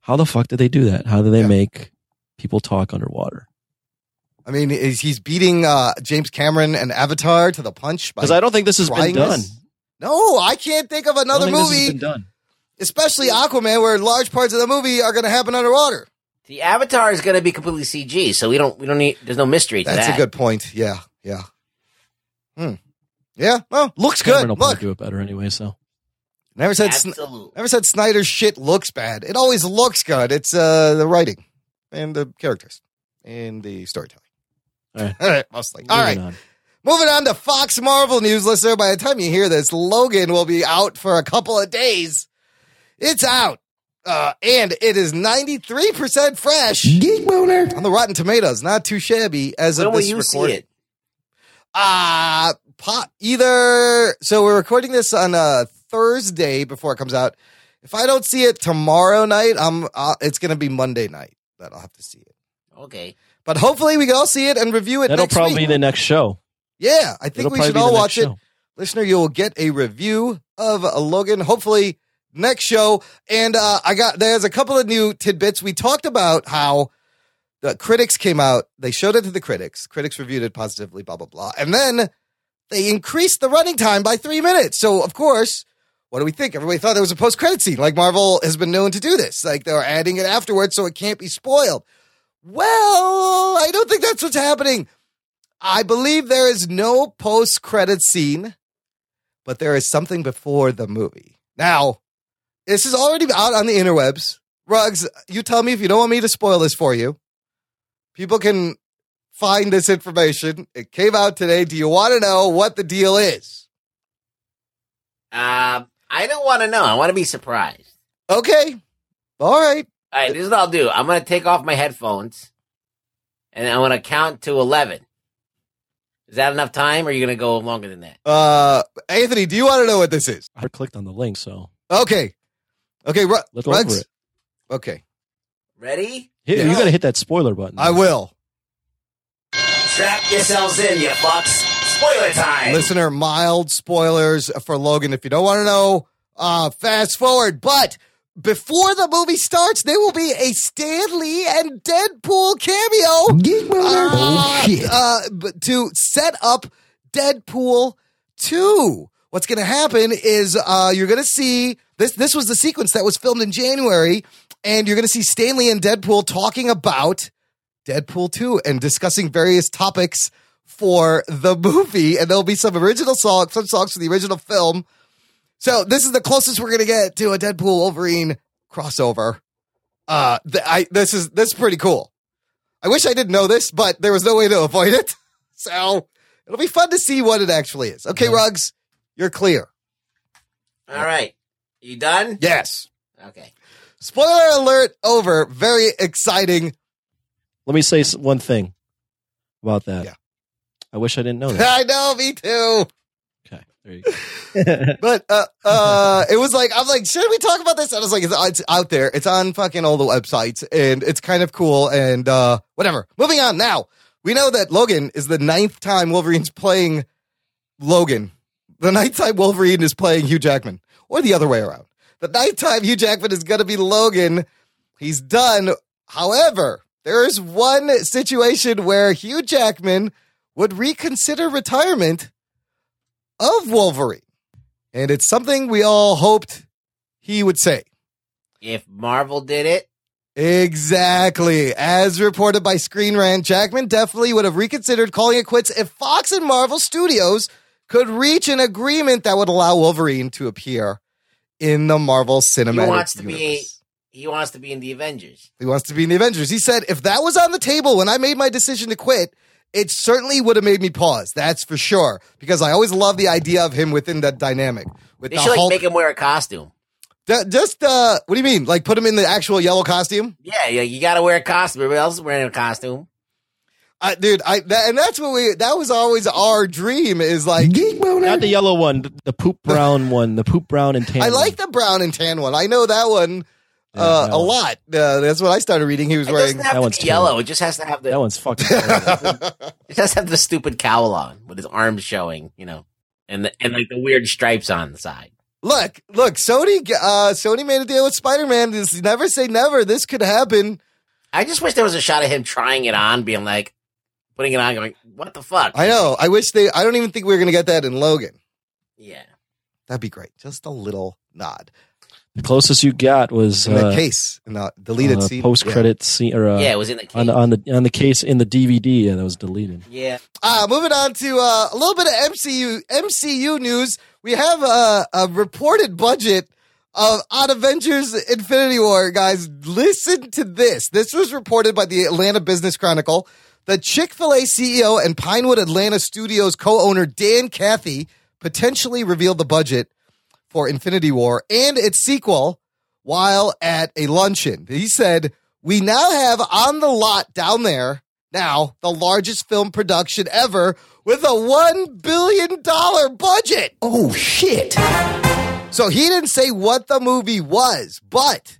how the fuck did they do that? How did they Yeah. make people talk underwater? I mean, is he's beating uh, James Cameron and Avatar to the punch? Because I don't think this has been done. this? no, I can't think of I don't another think this has movie, been done. especially Aquaman, where large parts of the movie are gonna happen underwater. The Avatar is going to be completely CG, so we don't we don't need. There's no mystery to That's that. a good point. Yeah, yeah. Hmm. Yeah. Well, looks Cameron good. will probably Look, do it better anyway. So never said. Sn- Absolutely. Never said Snyder's shit looks bad. It always looks good. It's uh the writing and the characters and the storytelling. All right. All right, mostly. All right. moving on. Moving on to Fox Marvel news, listener. By the time you hear this, Logan will be out for a couple of days. It's out. Uh, and it is 93% fresh Geek boner. on the Rotten Tomatoes. Not too shabby as When of will this you recording. See it? Uh, po- either. So we're recording this on a Thursday before it comes out. If I don't see it tomorrow night, I'm. Uh, it's going to be Monday night that I'll have to see it. Okay. But hopefully we can all see it and review it. That'll next probably week. be the next show. Yeah, I think It'll we should all next watch it. Listener, you will get a review of uh, Logan. Hopefully next show. And uh, I got there's a couple of new tidbits. We talked about how the critics came out. They showed it to the critics. Critics reviewed it positively. Blah blah blah. And then they increased the running time by three minutes. So of course. What do we think? Everybody thought there was a post credit scene. Like Marvel has been known to do this. Like they're adding it afterwards so it can't be spoiled. Well, I don't think that's what's happening. I believe there is no post credit scene, but there is something before the movie. Now, this is already out on the interwebs. Rugs, you tell me if you don't want me to spoil this for you. People can find this information. It came out today. Do you want to know what the deal is? Uh, I don't want to know. I want to be surprised. Okay. All right. All right, this is what I'll do. I'm going to take off my headphones, and I'm going to count to eleven. Is that enough time, or are you going to go longer than that? Uh, Anthony, do you want to know what this is? I clicked on the link, so Okay. Okay. Ru- let's go over it. Okay. Ready? Hit- Yeah. You got to hit that spoiler button. I will. Strap yourselves in, you fucks. Spoiler time. listener mild spoilers for logan if you don't want to know uh fast forward but before the movie starts there will be a Stan Lee and deadpool cameo uh, oh shit. uh, but to set up deadpool 2 what's going to happen is uh you're going to see this this was the sequence that was filmed in january and you're going to see Stan Lee and deadpool talking about Deadpool 2 and discussing various topics for the movie. And there'll be some original songs, some songs from the original film. So this is the closest we're gonna get to a Deadpool Wolverine crossover. Uh, th- I this is this is pretty cool. I wish I didn't know this, but there was no way to avoid it. So it'll be fun to see what it actually is. Okay, Ruggs, you're clear. All right. You done? Yes. Okay. Spoiler alert over. Very exciting. Let me say one thing about that. Yeah. I wish I didn't know that. I know, me too. okay, there you go. But uh, uh, it was like I'm like, should we talk about this? I was like, it's, it's out there. It's on fucking all the websites, and it's kind of cool. And uh, whatever. Moving on now. We know that Logan is the ninth time Wolverine's playing Logan. The nighttime Wolverine is playing Hugh Jackman, or the other way around. The nighttime Hugh Jackman is going to be Logan. He's done. However, there is one situation where Hugh Jackman would reconsider retirement of Wolverine. And it's something we all hoped he would say. If Marvel did it, Exactly. As reported by Screen Rant, Jackman definitely would have reconsidered calling it quits if Fox and Marvel Studios could reach an agreement that would allow Wolverine to appear in the Marvel Cinematic wants to be- Universe. he wants to be in the Avengers. He wants to be in the Avengers. He said, if that was on the table when I made my decision to quit, it certainly would have made me pause. That's for sure. Because I always love the idea of him within that dynamic. With They the should like make him wear a costume. D- just, uh, what do you mean? Like put him in the actual yellow costume? Yeah, yeah, you got to wear a costume. Everybody else is wearing a costume. I, dude, I, that, and that's what we, that was always our dream is like, Geek boner. Not the yellow one, the, the poop brown one, the poop brown and tan. I like the brown and tan one. I know that one, Yeah, uh, that a lot. Uh, that's what I started reading. He was It wearing. doesn't have That to one's be yellow. It just has to have the. That one's fucking. terrible. It just has to have the stupid cowl on with his arms showing, you know, and the, and like the weird stripes on the side. Look, look, Sony, uh, Sony made a deal with Spider-Man. This never say never. This could happen. I just wish there was a shot of him trying it on, being like, putting it on, going, "What the fuck?" I know. I wish they, I don't even think we are going to get that in Logan. Yeah, That'd be great. Just a little nod. the closest you got was In the uh, case, in the deleted uh, scene. post credit scene or uh, yeah, it was in the case. on the on the on the case in the DVD. Yeah, that was deleted. yeah, Uh, moving on to uh, a little bit of MCU MCU news. We have a, a reported budget of on Avengers Infinity War, guys. Listen to this. This was reported by the Atlanta Business Chronicle. The Chick fil A CEO and Pinewood Atlanta Studios co owner Dan Cathy potentially revealed the budget for Infinity War and its sequel while at a luncheon. He said, We now have on the lot down there now the largest film production ever with a $1 billion budget. Oh shit. So he didn't say what the movie was, but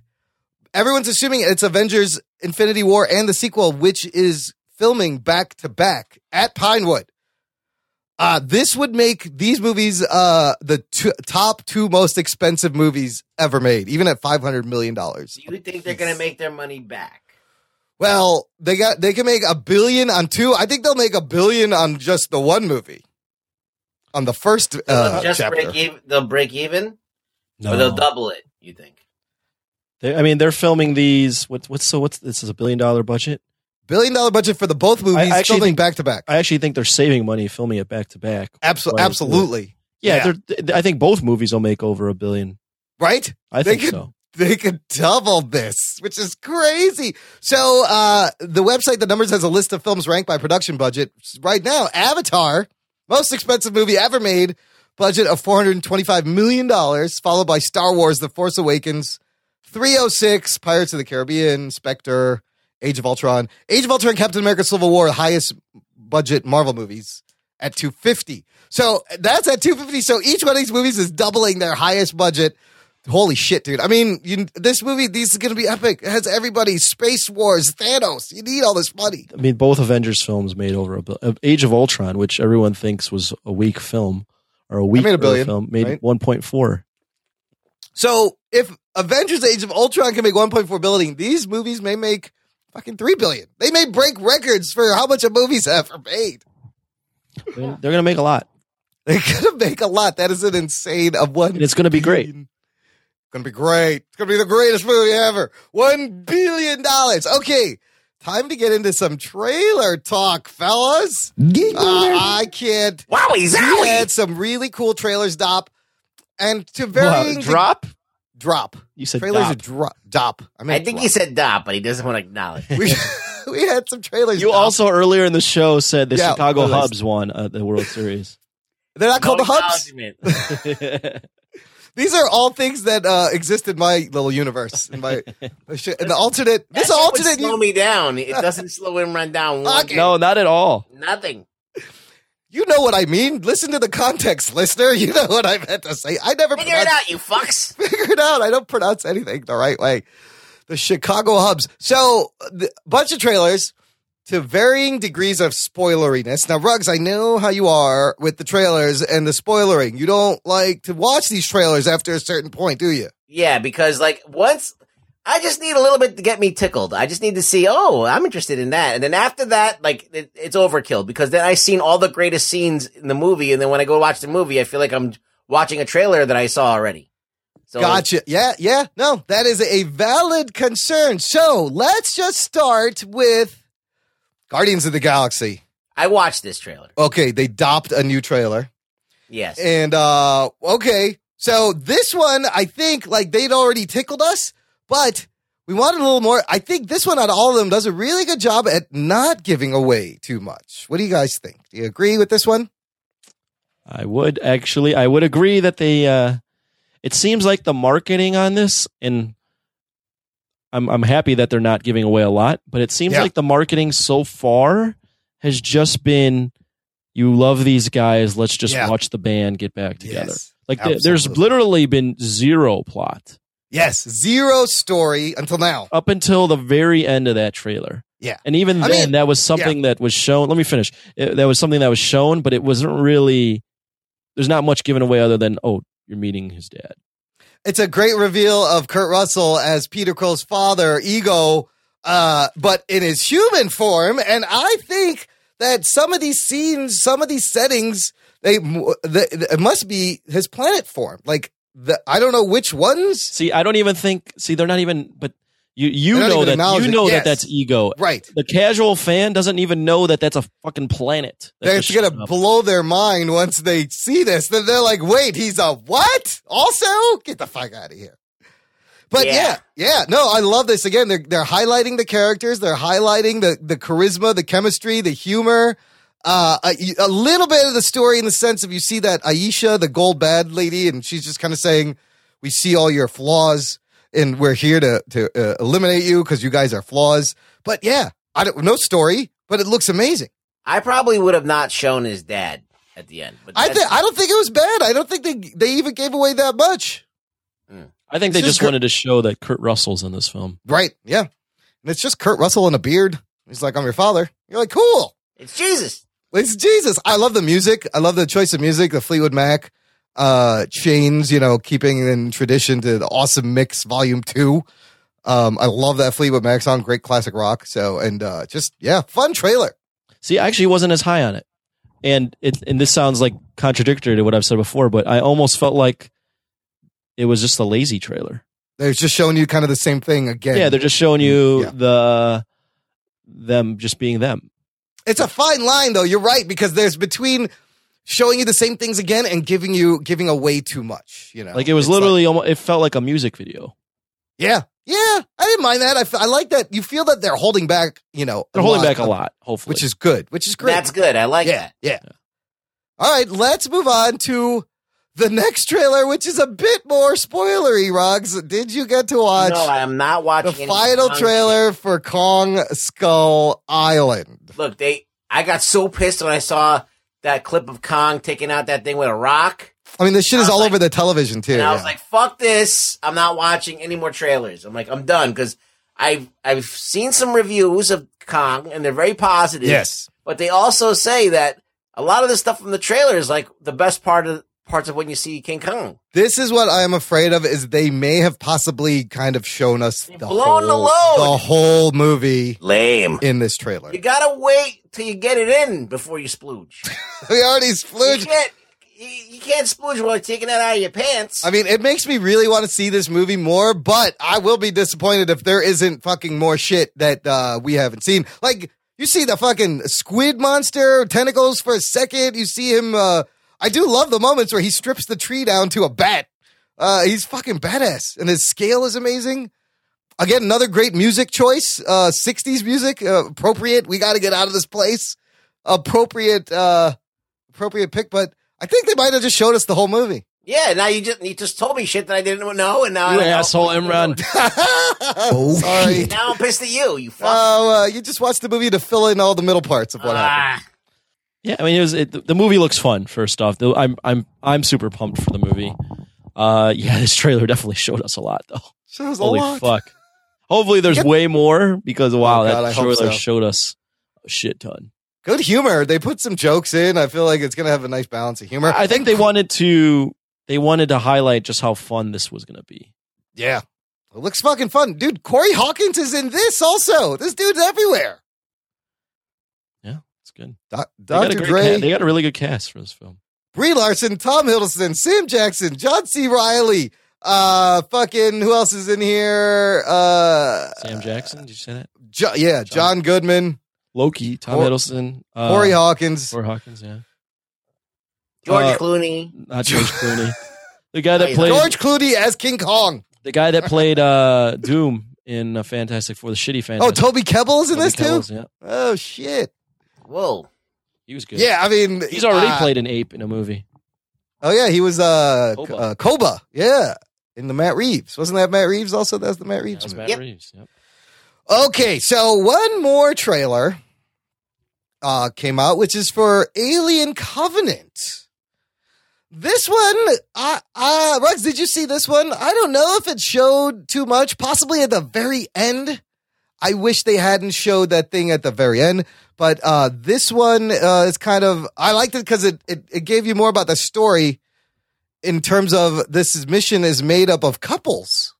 everyone's assuming it's Avengers Infinity War and the sequel, which is filming back to back at Pinewood. Uh, this would make these movies uh, the two, top two most expensive movies ever made, even at $500 million. do you think they're gonna make their money back? Well, they got they can make a billion on two. I think they'll make a billion on just the one movie. On the first They'll uh, just chapter. break even. They'll break even, No, or they'll double it. You think? They, I mean, they're filming these. What's what's so what's this is a billion dollar budget. Billion dollar budget for the both movies, I actually filming think- back to back. I actually think they're saving money filming it back to back. Absolutely, absolutely, Yeah, Yeah. They're, I think both movies will make over a billion. right? I They think could- so. They could double this, which is crazy. So, uh, the website, the numbers has a list of films ranked by production budget. Right now, Avatar, most expensive movie ever made, budget of $425 million, followed by Star Wars, The Force Awakens, 306, Pirates of the Caribbean, Spectre, Age of Ultron. Age of Ultron, Captain America, Civil War, highest budget Marvel movies at 250. So that's at 250. So each one of these movies is doubling their highest budget. Holy shit, dude. I mean, you, this movie, these is going to be epic. It has everybody, Space Wars, Thanos. You need all this money. I mean, both Avengers films made over a billion. Uh, Age of Ultron, which everyone thinks was a weak film or a weak made a billion, film, made right? 1.4. So if Avengers Age of Ultron can make 1.4 billion, these movies may make fucking 3 billion. They may break records for how much a movie's ever made. I mean, they're going to make a lot. They're going to make a lot. That is an insane of one. And it's gonna be great. billion. Gonna be great. It's gonna be the greatest movie ever. One billion dollars. Okay, time to get into some trailer talk, fellas. Uh. I can't. Wowie We had some really cool trailers, Dop, and to Wow, varying drop? Drop. You said trailers dop. are drop. Dop. I I mean, think he said "dop," but he doesn't want to acknowledge. we we had some trailers. You Dop. also earlier in the show said the Yeah, Chicago what was- Hubs won uh, the World Series. they're not called the hubs. acknowledgement. These are all things that uh, exist in my little universe. In my in the alternate. That This shit would alternate. slow me down. It doesn't slow him run down. One, Okay. no, not at all. nothing. You know what I mean. Listen to the context, listener. You know what I meant to say. I never Figure it out, you fucks. Figure it out. I don't pronounce anything the right way. The Chicago Hubs. So, a bunch of trailers to varying degrees of spoileriness. Now, Rugs, I know how you are with the trailers and the spoilering. You don't like to watch these trailers after a certain point, do you? Yeah, because like once I just need a little bit to get me tickled. I just need to see, oh, I'm interested in that. And then after that, like it, it's overkill because then I've seen all the greatest scenes in the movie. And then when I go watch the movie, I feel like I'm watching a trailer that I saw already. So Gotcha. Yeah, yeah. No, that is a valid concern. So let's just start with Guardians of the Galaxy. I watched this trailer. Okay, they dopped a new trailer. Yes. And uh okay. So this one, I think like they'd already tickled us, but we wanted a little more. I think this one out of all of them does a really good job at not giving away too much. What do you guys think? Do you agree with this one? I would actually, I would agree that they. Uh, it seems like the marketing on this, and I'm I'm happy that they're not giving away a lot, but it seems Yeah. like the marketing so far has just been, you love these guys, let's just Yeah. watch the band get back together. Yes, like th- there's literally been zero plot Yes, zero story until now. up until the very end of that trailer. Yeah. And even I then, mean, that was something that was shown. Let me finish. It- that was something that was shown, but it wasn't really. There's not much given away other than oh, you're meeting his dad. It's a great reveal of Kurt Russell as Peter Crow's father, Ego, uh, but in his human form. And I think that some of these scenes, some of these settings, they the, it must be his planet form. Like the I don't know which ones. See, I don't even think. See, they're not even. But you you know that you know Yes. that that's ego. Right. The casual fan doesn't even know that that's a fucking planet. that They're gonna up. blow their mind once they see this. Then they're like, "Wait, he's a what? Also, get the fuck out of here." But yeah. Yeah. yeah, no, I love this. Again, they're they're highlighting the characters, they're highlighting the the charisma, the chemistry, the humor. Uh, a, a little bit of the story in the sense of you see that Ayesha, the gold bad lady, and she's just kind of saying, "We see all your flaws, and we're here to to uh, eliminate you because you guys are flaws." But yeah, I don't no story, but it looks amazing. I probably would have not shown his dad at the end. But I that's- think I don't think it was bad. I don't think they they even gave away that much. I think they It's just just Kurt- wanted to show that Kurt Russell's in this film. Right? Yeah, and it's just Kurt Russell in a beard. He's like, "I'm your father." You're like, "Cool." it's Jesus. It's Jesus. I love the music. I love the choice of music. The Fleetwood Mac uh chains. You know, keeping in tradition to the awesome mix volume two. Um, I love that Fleetwood Mac song. Great classic rock. So and uh just yeah, fun trailer. See, I actually wasn't as high on it, and it and this sounds like contradictory to what I've said before, but I almost felt like it was just a lazy trailer. They're just showing you kind of the same thing again. Yeah, they're just showing you Yeah. the them just being them. It's a fine line though. You're right because there's between showing you the same things again and giving you giving away too much. You know, Like it was It's literally almost. It felt like a music video. yeah, yeah. I didn't mind that. I, f- I like that. You feel that they're holding back. You know, They're holding lot back a lot. Hopefully, which is good. Which is great. That's good. I like yeah, that. yeah. All right, let's move on to the next trailer, which is a bit more spoilery. Rogs, did you get to watch No, I am not the watching any final Kong trailer for Kong Skull Island? Look, they. I got so pissed when I saw that clip of Kong taking out that thing with a rock, I mean, this shit is all like- over the television too. and I was like, "Fuck this! I'm not watching any more trailers." I'm like, "I'm done," because I've I've seen some reviews of Kong, and they're very positive. yes. but they also say that a lot of the stuff from the trailer is like the best part of parts of when you see King Kong. This is what I am afraid of is they may have possibly kind of shown us the blown the whole, load. the whole movie Lame. in this trailer. You gotta wait till you get it in before you splooge. We already you splooge. can't. You, you can't splooge while you're taking that out of your pants. I mean, it makes me really want to see this movie more, but I will be disappointed if there isn't fucking more shit that uh, we haven't seen. Like, you see the fucking squid monster tentacles for a second. You see him. Uh, I do love the moments where he strips the tree down to a bat. Uh, he's fucking badass, and his scale is amazing. Again, another great music choice. Uh, 60s music, uh, appropriate. We got to get out of this place. Appropriate, uh, appropriate pick, but I think they might have just showed us the whole movie. yeah, now you just you just told me shit that I didn't know, and now you I know. asshole, Imran. Oh, Sorry. shit. Now I'm pissed at you. You fuck. Oh, uh, you just watched the movie to fill in all the middle parts of what happened. Ah, Yeah, I mean, it was it, the movie looks fun. First off, I'm I'm I'm super pumped for the movie. Uh, yeah, this trailer definitely showed us a lot, though. Shows a Holy lot. fuck! Hopefully, there's Yep. way more because wow, Oh, God, that trailer so. showed us a shit ton. Good humor. They put some jokes in. I feel like it's gonna have a nice balance of humor. I think they wanted to they wanted to highlight just how fun this was going to be. Yeah, it looks fucking fun, dude. Corey Hawkins is in this also. This dude's everywhere. Yeah, it's good. Do- They got a Dr. great Dre, ca- they got a really good cast for this film. Brie Larson, Tom Hiddleston, Sam Jackson, John C. Reilly. Uh, fucking who else is in here? Uh, Sam Jackson, did you say that? Jo- yeah, John Goodman, Loki, Tom Cor- Hiddleston, uh, Corey Hawkins. Corey Hawkins, yeah, George Uh, Clooney. not George Clooney. The guy that played George Clooney as King Kong. the guy that played uh, Doom in uh, Fantastic Four, the shitty Fantastic. Oh, Fantastic. Toby Kebbell's in Toby this Kebbell's, too. Yeah, Oh shit. Whoa. he was good. Yeah, I mean, he's already uh, played an ape in a movie. Oh yeah, he was uh Koba. Koba. Uh, Koba. Yeah, in the Matt Reeves. Wasn't that Matt Reeves? Also, that's the Matt That Reeves. was movie. Matt Yep. Reeves. Yep. Okay, so one more trailer uh came out, which is for Alien Covenant. This one, uh, uh, Ruggs, did you see this one? I don't know if it showed too much, possibly at the very end. I wish they hadn't showed that thing at the very end, but uh, this one uh, is kind of, I liked it because it, it, it gave you more about the story in terms of this mission is made up of couples.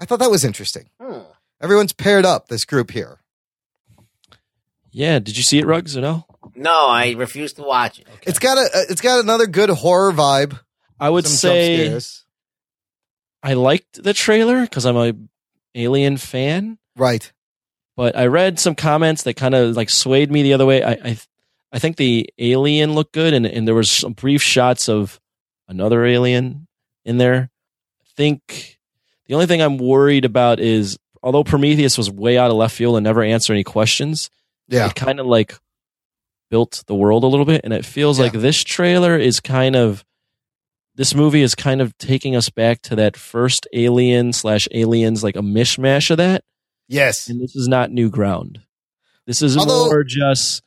I thought that was interesting. Hmm. Everyone's paired up, this group here. Yeah. Did you see it, Ruggs? Or no? No, I refuse to watch it. It's got a, it's got another good horror vibe. I would say. I liked the trailer because I'm a Alien fan. right. But I read some comments that kind of like swayed me the other way. I, I, I think the alien looked good, and and there was some brief shots of another alien in there. I think the only thing I'm worried about is although Prometheus was way out of left field and never answered any questions, Yeah. it kind of like built the world a little bit, and it feels Yeah. like this trailer is kind of this movie is kind of taking us back to that first Alien slash Aliens, like a mishmash of that Yes. and this is not new ground. This is Although- more just,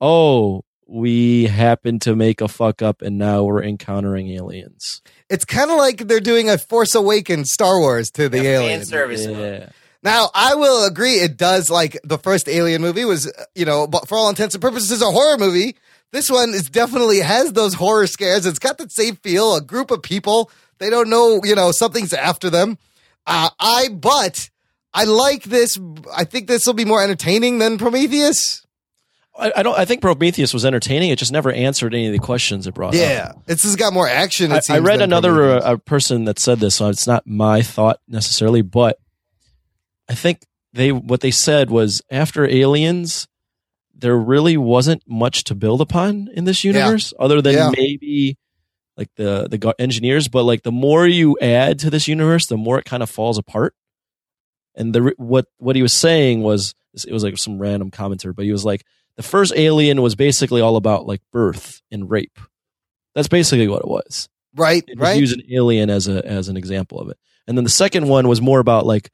oh, we happen to make a fuck up and now we're encountering aliens. It's kind of like they're doing a Force Awakens Star Wars to the Yeah, fan alien. service. Yeah. Now, I will agree. It does like the first Alien movie was, you know, but for all intents and purposes, a horror movie. This one is definitely has those horror scares. It's got the same feel. A group of people, they don't know, you know, something's after them. Uh, I, but I like this. I think this will be more entertaining than Prometheus. I, I don't. I think Prometheus was entertaining. It just never answered any of the questions it brought. up. Yeah, it's just got more action. It I, I read another uh, a person that said this, so it's not my thought necessarily, but I think they what they said was after Aliens, there really wasn't much to build upon in this universe, other than Yeah. maybe like the the engineers. But like the more you add to this universe, the more it kind of falls apart. And the what what he was saying was it was like some random commenter, but he was like the first Alien was basically all about like birth and rape. That's basically what it was right, it right. use an alien as a as an example of it. And then the second one was more about like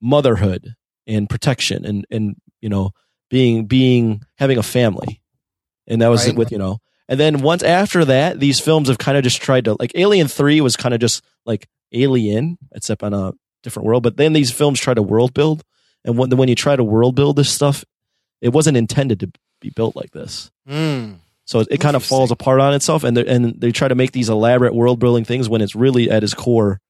motherhood and protection and and you know being being having a family. And that was Right. with you know. And then once after that, these films have kind of just tried to like Alien 3 was kind of just like Alien except on a different world, but then these films try to world build and when when you try to world build this stuff, it wasn't intended to be built like this. Hmm. So it, it kind of falls apart on itself, and and they try to make these elaborate world building things when it's really at its core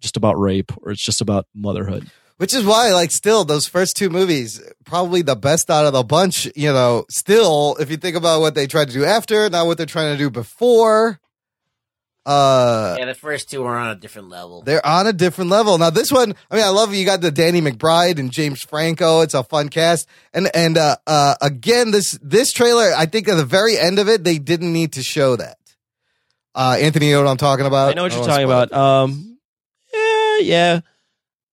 just about rape or it's just about motherhood. Which is why, like, still those first two movies, probably the best out of the bunch. You know, still, if you think about what they tried to do after, not what they're trying to do before, uh, Yeah, the first two are on a different level. they're on a different level. Now, this one, I mean, I love you got the Danny McBride and James Franco. It's a fun cast, and and uh, uh, again, this this trailer, I think at the very end of it, they didn't need to show that. Uh, Anthony, you know what I'm talking about? I know what don't you're talking about. Um, yeah, yeah.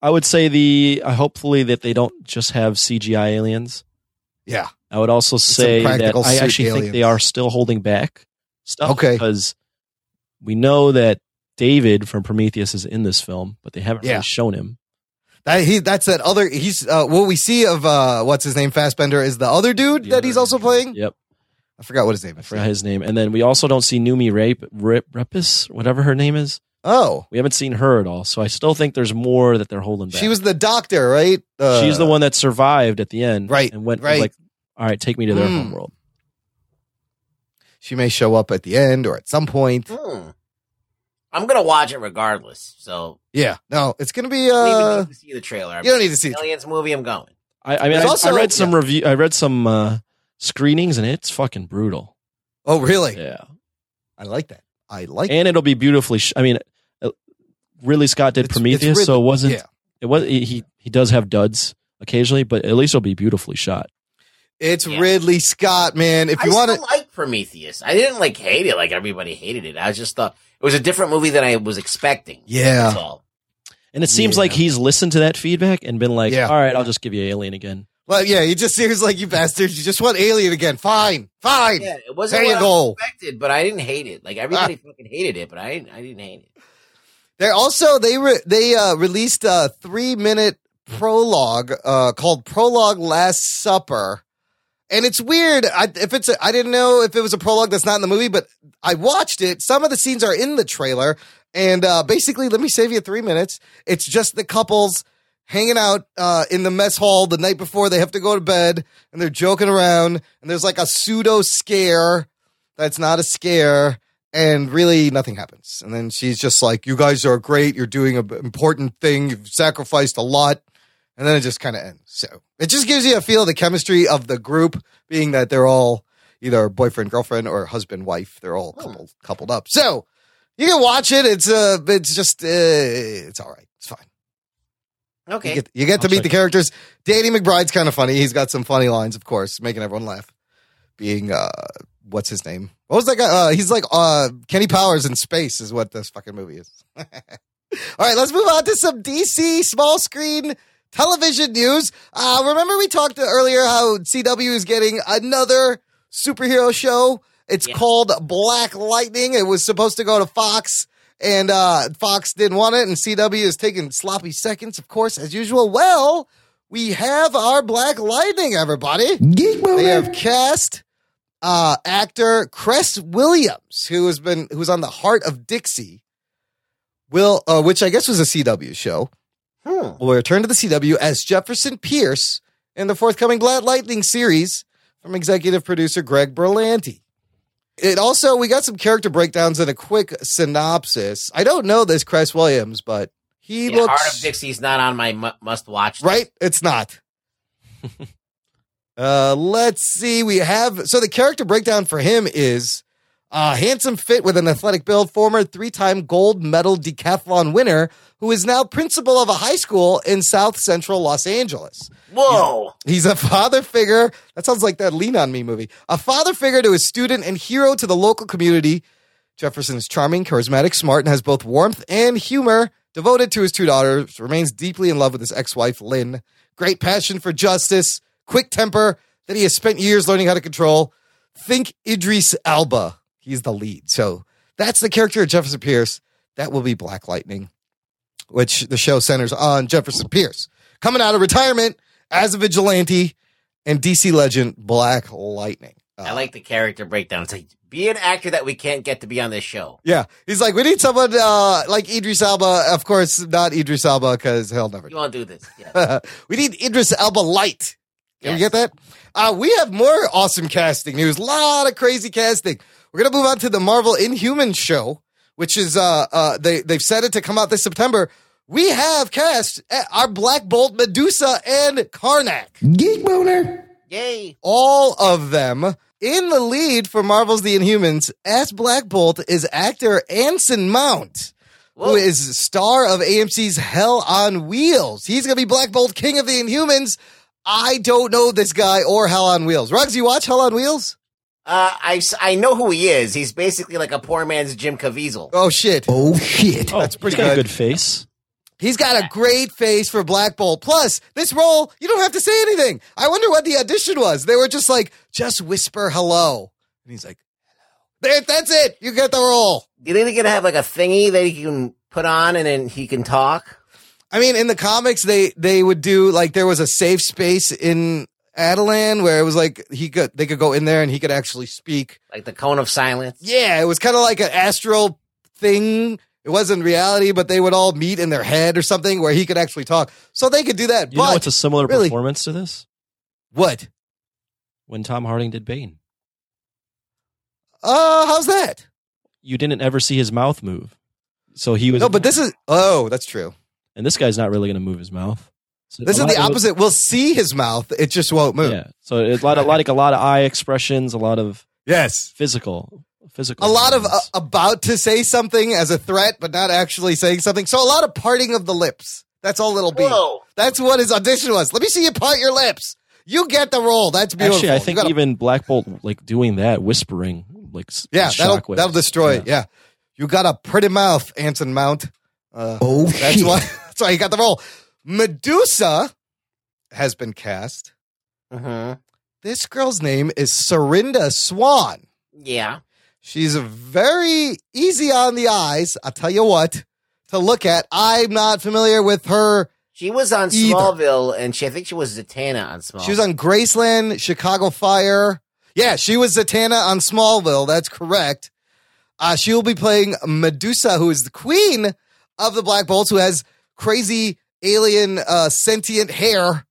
I would say the uh, hopefully that they don't just have CGI aliens. yeah, I would also say that I suit actually think they are still holding back stuff. Okay. because we know that David from Prometheus is in this film, but they haven't Yeah. really shown him. That he that's that other he's uh what we see of uh what's his name Fassbender is the other dude The that he's also playing. Yep. I forgot what his name I is. forgot his name. And then we also don't see Noomi Rape, Rip, Repis, whatever her name is. Oh, We haven't seen her at all. So I still think there's more that they're holding back. she was the doctor, right? Uh, She's the one that survived at the end. Right, And went right. like, all right, take me to their Hmm. home world. She may show up at the end or at some point. Hmm. I'm gonna watch it regardless. So Yeah, no, it's gonna be. I don't even uh need to see the trailer. You don't need to see. it. Aliens movie. I'm going. I, I mean, I, also- I read some yeah. review. I read some uh, screenings, and it's fucking brutal. Oh, really? Yeah, I like that. I like. and it'll be beautifully. Sh- I mean, uh, Ridley Scott did It's- it's Prometheus, so it wasn't. yeah. It was. He he does have duds occasionally, but at least it'll be beautifully shot. It's Yeah. Ridley Scott, man. If you want still to, like Prometheus. I didn't like hate it like everybody hated it. I just thought it was a different movie than I was expecting. Yeah. That's all. And it seems Yeah. like he's listened to that feedback and been like, Yeah. all right, I'll just give you Alien again. Well, yeah, he just seems like you bastards. You just want Alien again. Fine, fine. Yeah, it wasn't There you what go. I expected, but I didn't hate it. Like everybody fucking hated it, but I didn't. I didn't hate it. They're also they re- they uh, released a three minute prologue uh, called Prologue Last Supper, and it's weird. I, if it's a, I didn't know if it was a prologue that's not in the movie, but I watched it. Some of the scenes are in the trailer, and uh, basically, let me save you three minutes. It's just the couples hanging out uh, in the mess hall the night before they have to go to bed, and they're joking around, and there's like a pseudo scare that's not a scare and really nothing happens. And then she's just like, "You guys are great. You're doing an important thing. You've sacrificed a lot." And then it just kind of ends. So it just gives you a feel of the chemistry of the group, being that they're all either boyfriend, girlfriend, or husband, wife. They're all coupled, coupled up. So you can watch it. It's uh, it's just uh, it's all right. It's fine. Okay. You get, you get to meet the it. characters. Danny McBride's kind of funny. He's got some funny lines, of course, making everyone laugh. Being uh, what's his name? What was that guy? Uh, he's like uh, Kenny Powers in space, is what this fucking movie is. All right, let's move on to some DC small screen television news. Uh, remember we talked earlier how CW is getting another superhero show. It's Yeah. called Black Lightning. It was supposed to go to Fox, and uh, Fox didn't want it, and CW is taking sloppy seconds, of course, as usual. Well, we have our Black Lightning, everybody. Geek They have cast uh, actor Cress Williams, who has been who's on the Hart of Dixie, will uh, which I guess was a CW show. Hmm. Will return to the CW as Jefferson Pierce in the forthcoming Black Lightning series from executive producer Greg Berlanti. It also we got some character breakdowns and a quick synopsis. I don't know this Chris Williams, but he Yeah, looks Hart of Dixie's not on my mu- must watch. right? It's not. uh, let's see. We have so the character breakdown for him is uh, handsome fit with an athletic build, former three-time gold medal decathlon winner who is now principal of a high school in South Central Los Angeles. Whoa. He's a father figure. That sounds like that Lean on Me movie. A father figure to his student and hero to the local community. Jefferson is charming, charismatic, smart, and has both warmth and humor. Devoted to his two daughters, remains deeply in love with his ex wife, Lynn. Great passion for justice, quick temper that he has spent years learning how to control. Think Idris Elba. He's the lead. So that's the character of Jefferson Pierce. That will be Black Lightning, which the show centers on Jefferson Pierce. Coming out of retirement as a vigilante and DC legend Black Lightning. Uh, I like the character breakdown. It's like be an actor that we can't get to be on this show. Yeah, he's like, we need someone uh, like Idris Elba. Of course, not Idris Elba because he'll never. You won't do this. Yeah. we need Idris Elba light. Can we get that? Uh, we have more awesome casting news. A lot of crazy casting. We're gonna move on to the Marvel Inhuman show, which is uh, uh, they they've set it to come out this September. We have cast uh, our Black Bolt, Medusa, and Karnak. Geek boner. Yay. all of them. In the lead for Marvel's The Inhumans as Black Bolt is actor Anson Mount, who Whoa. is star of AMC's Hell on Wheels. He's going to be Black Bolt, King of the Inhumans. I don't know this guy or Hell on Wheels. Ruggs, you watch Hell on Wheels? Uh, I, s- I know who he is. He's basically like a poor man's Jim Caviezel. Oh, shit. Oh shit. Oh, That's pretty he's got good. a good face. He's got a great face for Black Bolt. Plus, this role, you don't have to say anything. I wonder what the audition was. They were just like, just whisper hello. And he's like, hello. That's it. You get the role. Do you think they're gonna have like a thingy that he can put on and then he can talk? I mean, in the comics, they they would do like there was a safe space in Attilan where it was like he could they could go in there and he could actually speak. Like the cone of silence? Yeah, it was kind of like an astral thing. It wasn't reality, but they would all meet in their head or something where he could actually talk. So they could do that. You but know what's a similar really- performance to this? what? When Tom Harding did Bane. Uh, how's that? You didn't ever see his mouth move. So he was No, but this is oh, that's true. and this guy's not really going to move his mouth. So This is lot the of- opposite. We'll see his mouth; it just won't move. Yeah. So it's a lot of like a lot of eye expressions, a lot of Yes, physical physical a lot of uh, about to say something as a threat, but not actually saying something. So a lot of parting of the lips. That's all it'll be. Whoa. That's what his audition was. Let me see you part your lips. You get the role. That's beautiful. Actually, I think gotta- even Black Bolt like doing that, whispering, like yeah, that'll shockwaves. that'll destroy it. Yeah, you got a pretty mouth, Anson Mount. Uh, Oh that's shit. why That's why he got the role. Medusa has been cast. hmm This girl's name is Serinda Swan. Yeah. She's very easy on the eyes. I'll tell you what to look at. I'm not familiar with her. She was on Either. Smallville, and she I think she was Zatanna on Smallville. She was on Graceland, Chicago Fire. Yeah, she was Zatanna on Smallville. That's correct. Uh, she will be playing Medusa, who is the queen of the Black Bolts, who has crazy alien uh, sentient hair.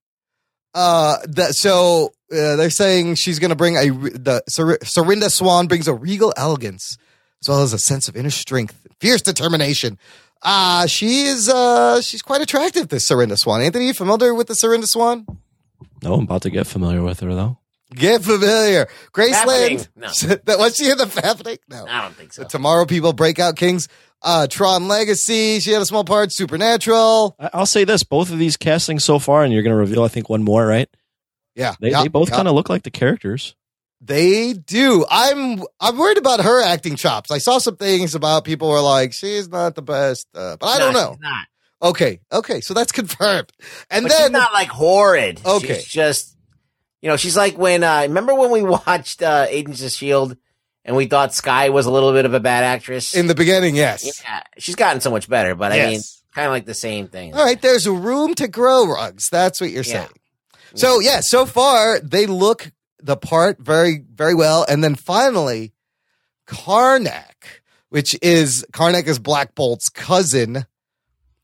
Uh, that so uh, they're saying she's going to bring a the Ser- Serinda Swan brings a regal elegance as well as a sense of inner strength, fierce determination. Uh she is uh she's quite attractive. This Serinda Swan. Anthony, you familiar with the Serinda Swan? No, I'm about to get familiar with her though. Get familiar. Graceland. Happening. No. was she in the happening? No. I don't think so. The Tomorrow People, Breakout Kings, uh, Tron Legacy. She had a small part. Supernatural. I- I'll say this: both of these castings so far, and you're going to reveal, I think, one more, right? Yeah, They, yeah, they both yeah. kind of look like the characters. They do. I'm I'm worried about her acting chops. I saw some things about people were like she's not the best, uh, but I No, don't know. she's not. Okay, okay, so that's confirmed. And But then she's not like horrid. Okay. She's just, you know, she's like when, uh, remember when we watched, uh, Agents of S.H.I.E.L.D. and we thought Skye was a little bit of a bad actress? in the beginning, yes. yeah, she's gotten so much better, but I Yes. mean, kind of like the same thing. All right, there's room to grow, rugs. That's what you're Yeah. saying. So yeah, so far they look the part very, very well. And then finally, Karnak, which is Karnak is Black Bolt's cousin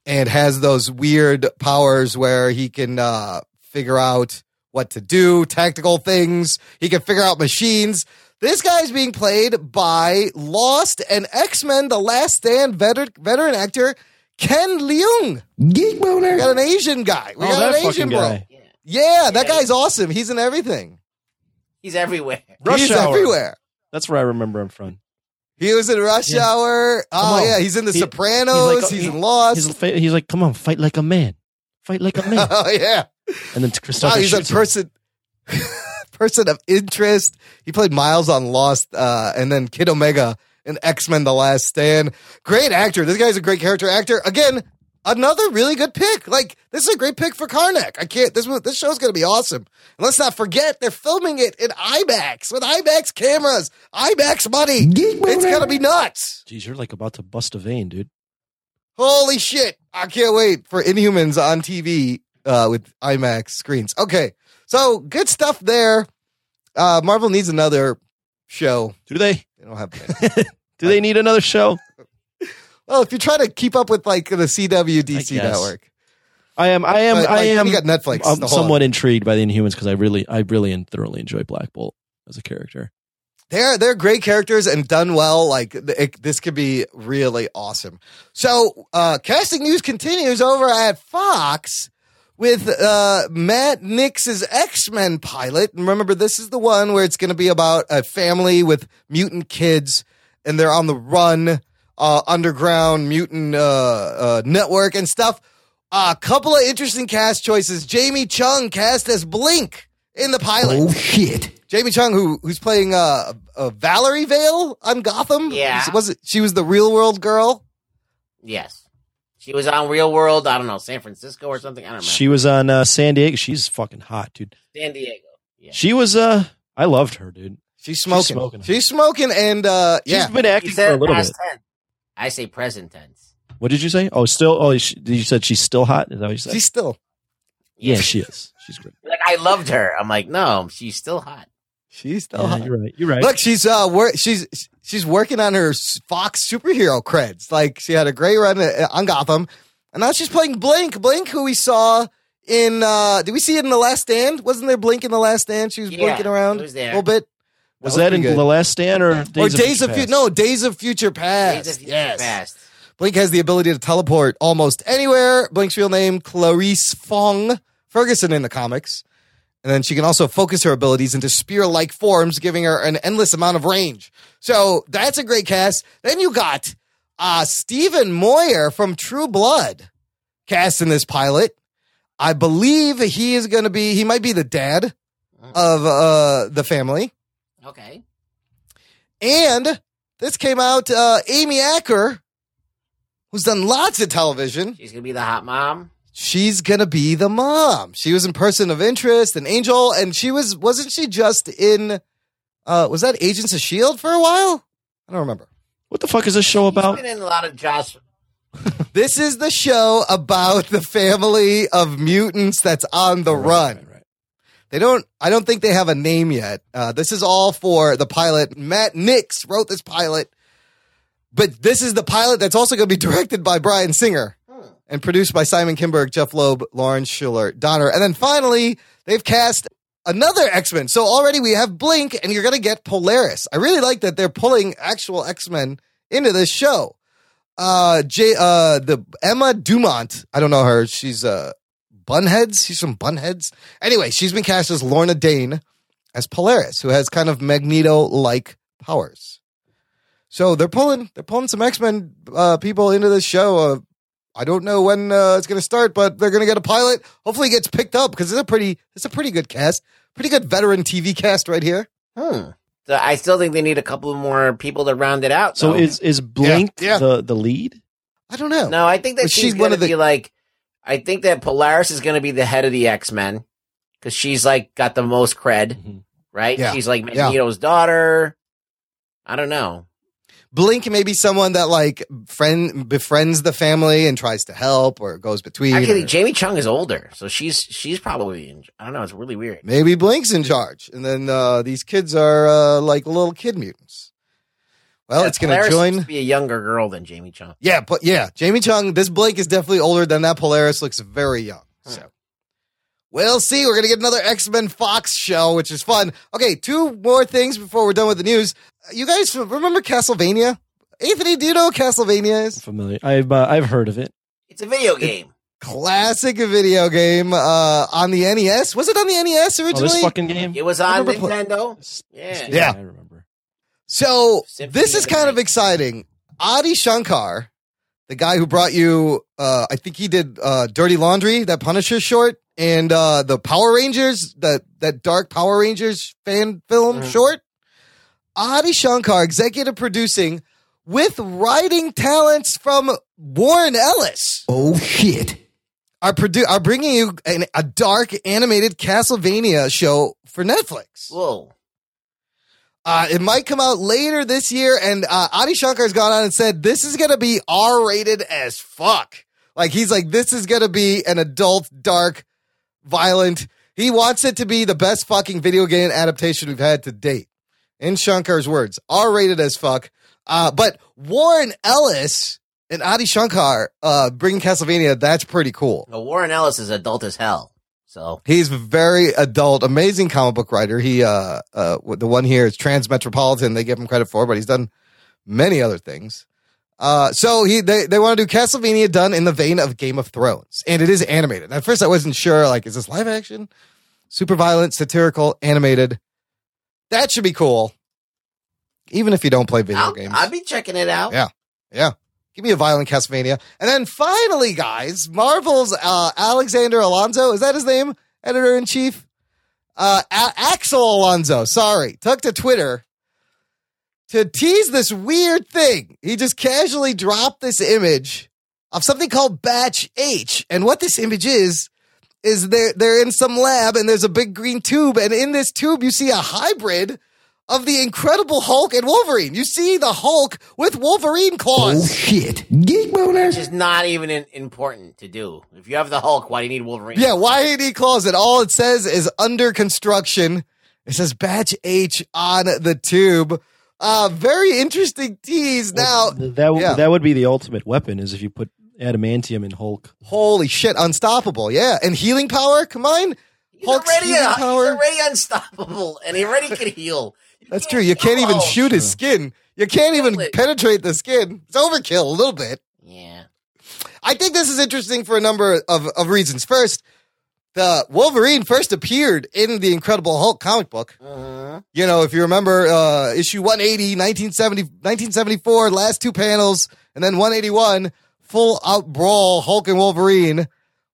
and has those weird powers where he can uh figure out what to do, tactical things. He can figure out machines. This guy's being played by Lost and X-Men The Last Stand veteran, veteran actor Ken Leung. Geek We got an Asian guy. We Oh, got that an Asian fucking bro. guy. Yeah. Yeah, that Yeah. guy's awesome. He's in everything. He's everywhere. Rush He's Hour. everywhere. That's where I remember him from. He was in Rush Yeah. Hour. Oh yeah, he's in The He- Sopranos. He's, he's like- in Lost. He's, he's like, come on, fight like a man, fight like a man. oh yeah. and then Oh, Christopher he's a shoots him. person person of interest. He played Miles on Lost, uh, and then Kid Omega in X Men: The Last Stand. Great actor. This guy's a great character actor. Again, another really good pick. Like this is a great pick for Karnak. I can't. This this show's gonna be awesome. And let's not forget they're filming it in IMAX with IMAX cameras, IMAX money. It's gonna be nuts. Jeez, you're like about to bust a vein, dude. Holy shit. I can't wait for Inhumans on TV uh, with IMAX screens. Okay. So good stuff there. Uh, Marvel needs another show. Do they? They don't have Do they need another show? Well, if you're trying to keep up with like the CW DC network. I am. I am. But, I like, am. you got Netflix, I'm somewhat intrigued by the Inhumans because I really, I really and thoroughly enjoy Black Bolt as a character. They're they're great characters and done well. Like it, this could be really awesome. So uh, casting news continues over at Fox with uh, Matt Nix's X Men pilot. And remember, this is the one where it's going to be about a family with mutant kids, and they're on the run, uh, underground mutant uh, uh, network and stuff. A couple of interesting cast choices. Jamie Chung cast as Blink in the pilot. Oh shit. Jamie Chung, who who's playing uh, uh Valerie Vale on Gotham. Yeah. was it? She was the real world girl. Yes. She was on Real World, I don't know, San Francisco or something. I don't remember. She was on uh, San Diego. She's fucking hot, dude. San Diego. Yeah. She was. Uh, I loved her, dude. She's smoking. She's smoking. smoking, and uh, She's yeah, been You acting for said a little past bit. tense. I say present tense. What did you say? Oh, still. Oh, she, you said she's still hot. Is that what you said? she's still yeah, she is. She's great. Like I loved her. I'm like, no, she's still hot. She's still. Yeah, hot. you're right. You're right. Look, she's uh, wor- she's she's working on her Fox superhero creds. Like she had a great run uh, on Gotham, and now she's playing Blink. Blink, who we saw in. uh Did we see it in the Last Stand? Wasn't there Blink in the Last Stand? She was Yeah, blinking around was there. a little bit. was that, in good. the Last Stand or Days or of Days Future of Future? Past? No, Days of Future Past. Days of Future yes. Past. Blink has the ability to teleport almost anywhere. Blink's real name, Clarice Fong Ferguson in the comics. And then she can also focus her abilities into spear like forms, giving her an endless amount of range. So that's a great cast. Then you got uh, Stephen Moyer from True Blood cast in this pilot. I believe he is going to be, he might be the dad of uh, the family. Okay. And this came out, uh, Amy Acker, who's done lots of television. She's gonna be the hot mom. She's gonna be the mom. She was in Person of Interest and Angel, and she was wasn't she just in? uh Was that Agents of Shield for a while? I don't remember. What the fuck is this show She's about? been in a lot of Josh. This is the show about the family of mutants that's on the run. Right, right. They don't. I don't think they have a name yet. Uh, this is all for the pilot. Matt Nix wrote this pilot, but this is the pilot that's also going to be directed by Bryan Singer and produced by Simon Kimberg, Jeph Loeb, Lauren Shuler, Donner, and then finally they've cast another X Men. So already we have Blink, and you're going to get Polaris. I really like that they're pulling actual X Men into this show. Uh, J, uh, the Emma Dumont. I don't know her. She's uh Bunheads. She's from Bunheads. Anyway, she's been cast as Lorna Dane as Polaris, who has kind of Magneto like powers. So they're pulling they're pulling some X Men uh, people into this show. Uh, I don't know when uh, it's going to start, but they're going to get a pilot. Hopefully, it gets picked up because it's a pretty it's a pretty good cast, pretty good veteran TV cast right here. Hmm. So I still think they need a couple more people to round it out. So though. is is Blink yeah. the the lead? I don't know. no, I think that But she's, she's gonna one of the- be like. I think that Polaris is gonna be the head of the X Men because she's like got the most cred, Mhm. right? Yeah. She's like Magneto's daughter. I don't know. Blink may be someone that like friend befriends the family and tries to help or goes between. Actually, or- Jamie Chung is older, so she's she's probably. In, I don't know. It's really weird. Maybe Blink's in charge, and then uh, these kids are uh, like little kid mutants. Well, Yeah, it's going to join. be a younger girl than Jamie Chung. Yeah, but yeah, Jamie Chung. This Blake is definitely older than that. Polaris looks very young. So we'll see. We're gonna get another X Men Fox show, which is fun. Okay, two more things before we're done with the news. Uh, You guys remember Castlevania? Anthony, do you know what Castlevania is? Familiar? I've uh, I've heard of it. It's a video game. Classic video game uh, on the NES. Was it on the NES Oh, originally? this fucking game. It was on remember pl- Nintendo. This- Yeah. this game, Yeah. I remember. So Symphony this is of the kind of exciting. Adi Shankar, the guy who brought you, uh, I think he did uh, Dirty Laundry, that Punisher short, and uh, the Power Rangers, that that Dark Power Rangers fan film Mhm. short. Adi Shankar, executive producing, with writing talents from Warren Ellis, Oh shit. are produ- are bringing you an, a dark animated Castlevania show for Netflix. Whoa. Uh, it might come out later this year, and uh, Adi Shankar has gone on and said this is going to be R rated as fuck. Like he's like, this is going to be an adult, dark, violent. He wants it to be the best fucking video game adaptation we've had to date. In Shankar's words, R rated as fuck. Uh, but Warren Ellis and Adi Shankar uh, bringing Castlevania, that's pretty cool. Well, Warren Ellis is adult as hell. So He's very adult, amazing comic book writer. He, uh, uh, the one here is Transmetropolitan. They give him credit for, but he's done many other things. Uh, so he, they, they want to do Castlevania done in the vein of Game of Thrones, and it is animated. At first, I wasn't sure, like, is this live action? Super violent, satirical, animated. That should be cool. Even if you don't play video I'll, games. I'll be checking it out. Yeah. Yeah. Give me a violent Castlevania. And then finally, guys, Marvel's uh, Alexander Alonso, is that his name? Editor in chief? Uh, A- Axel Alonso, sorry, took to Twitter to tease this weird thing. He just casually dropped this image of something called Batch H. And what this image is, is they're, they're in some lab and there's a big green tube. And in this tube, you see a hybrid of the Incredible Hulk and Wolverine. You see the Hulk with Wolverine claws. Oh shit. Geek boner. Which is not even in, important to do. If you have the Hulk, why do you need Wolverine? Yeah, why did he claws? And all it says is under construction. It says batch H on the tube. Uh, very interesting tease. Now, Th- that w- yeah. that would be the ultimate weapon is if you put adamantium in Hulk. holy shit, unstoppable. Yeah. And healing power. Come on. he's Hulk's already, healing he's power. already unstoppable, and he already can heal. You That's true. You can't even Hulk. shoot his skin. You can't even it. penetrate the skin. It's overkill a little bit. Yeah. I think this is interesting for a number of, of reasons. First, the Wolverine first appeared in the Incredible Hulk comic book. Uh-huh. You know, if you remember uh, issue 180, 1970, 1974, last two panels, and then 181, full out brawl, Hulk and Wolverine,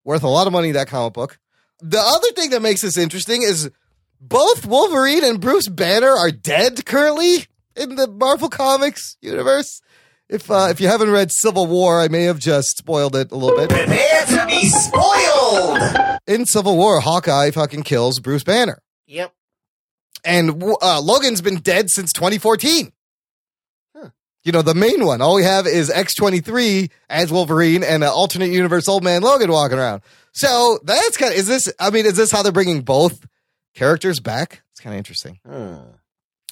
worth a lot of money, that comic book. The other thing that makes this interesting is both Wolverine and Bruce Banner are dead currently in the Marvel Comics universe. If uh, if you haven't read Civil War, I may have just spoiled it a little bit. Prepare to be spoiled. In Civil War, Hawkeye fucking kills Bruce Banner, Yep. and uh, Logan's been dead since 2014. You know, the main one. All we have is X23 as Wolverine and an alternate universe old man Logan walking around. So that's kind of, is this, I mean, is this how they're bringing both characters back? It's kind of interesting. Hmm.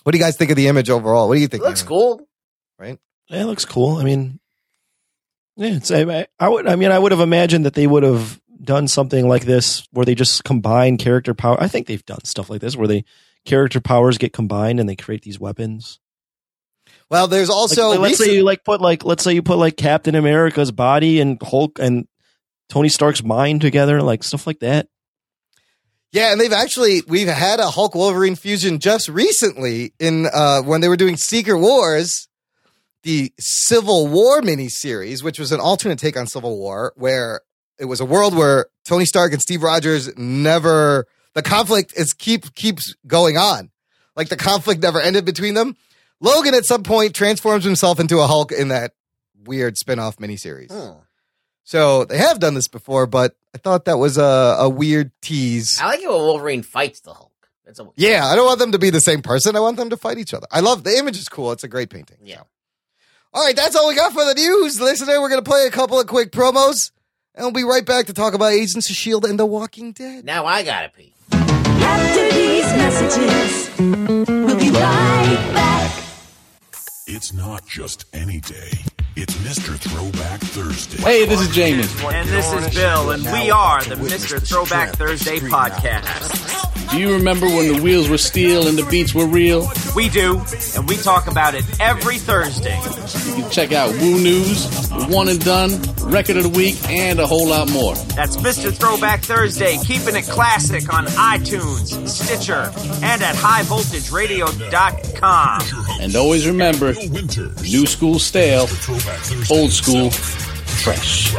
What do you guys think of the image overall? What do you think? It looks cool. Right? Yeah, it looks cool. I mean, yeah, it's, I, I would. I mean, I would have imagined that they would have done something like this where they just combine character power. I think they've done stuff like this where they character powers get combined and they create these weapons. Well, there's also, like, let's say you like put like let's say you put like Captain America's body and Hulk and Tony Stark's mind together, like stuff like that. Yeah, and they've actually we've had a Hulk Wolverine fusion just recently in uh when they were doing Secret Wars, the Civil War miniseries, which was an alternate take on Civil War, where it was a world where Tony Stark and Steve Rogers never the conflict is keep keeps going on. Like the conflict never ended between them. Logan at some point transforms himself into a Hulk in that weird spin-off miniseries. Hmm. So they have done this before, but I thought that was a, a weird tease. I like it when Wolverine fights the Hulk. A, Yeah, I don't want them to be the same person. I want them to fight each other. I love the image is cool. It's a great painting. Yeah. All right, that's all we got for the news. Listener, we're going to play a couple of quick promos, and we'll be right back to talk about Agents of S.H.I.E.L.D. and The Walking Dead. Now I gotta pee. After these messages, we'll be right back. It's not just any day. It's Mr. Throwback Thursday. Hey, this is Jamie. And this is Bill, and we are the Mr. Throwback Thursday podcast. Do you remember when the wheels were steel and the beats were real? We do, and we talk about it every Thursday. You can check out Woo News, One and Done, Record of the Week, and a whole lot more. That's Mr. Throwback Thursday, keeping it classic on iTunes, Stitcher, and at highvoltageradio.com. And always remember, new school stale, old school fresh.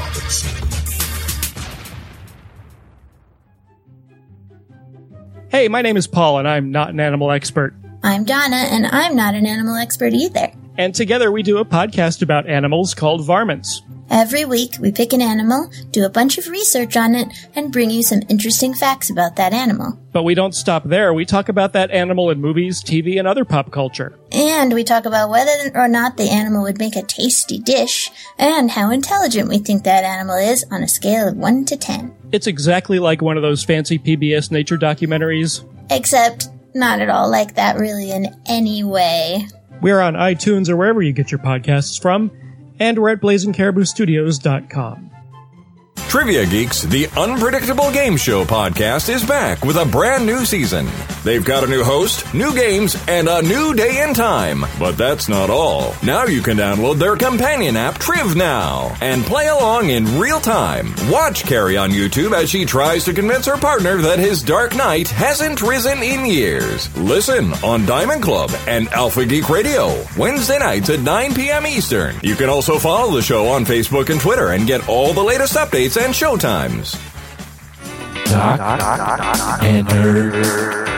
Hey, my name is Paul, and I'm not an animal expert. I'm Donna, and I'm not an animal expert either. And together we do a podcast about animals called Varmints. Every week, we pick an animal, do a bunch of research on it, and bring you some interesting facts about that animal. But we don't stop there. We talk about that animal in movies, TV, and other pop culture. And we talk about whether or not the animal would make a tasty dish, and how intelligent we think that animal is on a scale of 1 to 10. It's exactly like one of those fancy PBS nature documentaries. Except, not at all like that really in any way. We're on iTunes or wherever you get your podcasts from, and we're at blazingcariboustudios.com. Trivia Geeks, the unpredictable game show podcast, is back with a brand new season. They've got a new host, new games, and a new day and time. But that's not all. Now you can download their companion app, Triv Now, and play along in real time. Watch Carrie on YouTube as she tries to convince her partner that his Dark Knight hasn't risen in years. Listen on Diamond Club and Alpha Geek Radio, Wednesday nights at 9 p.m. Eastern. You can also follow the show on Facebook and Twitter and get all the latest updates and showtimes. and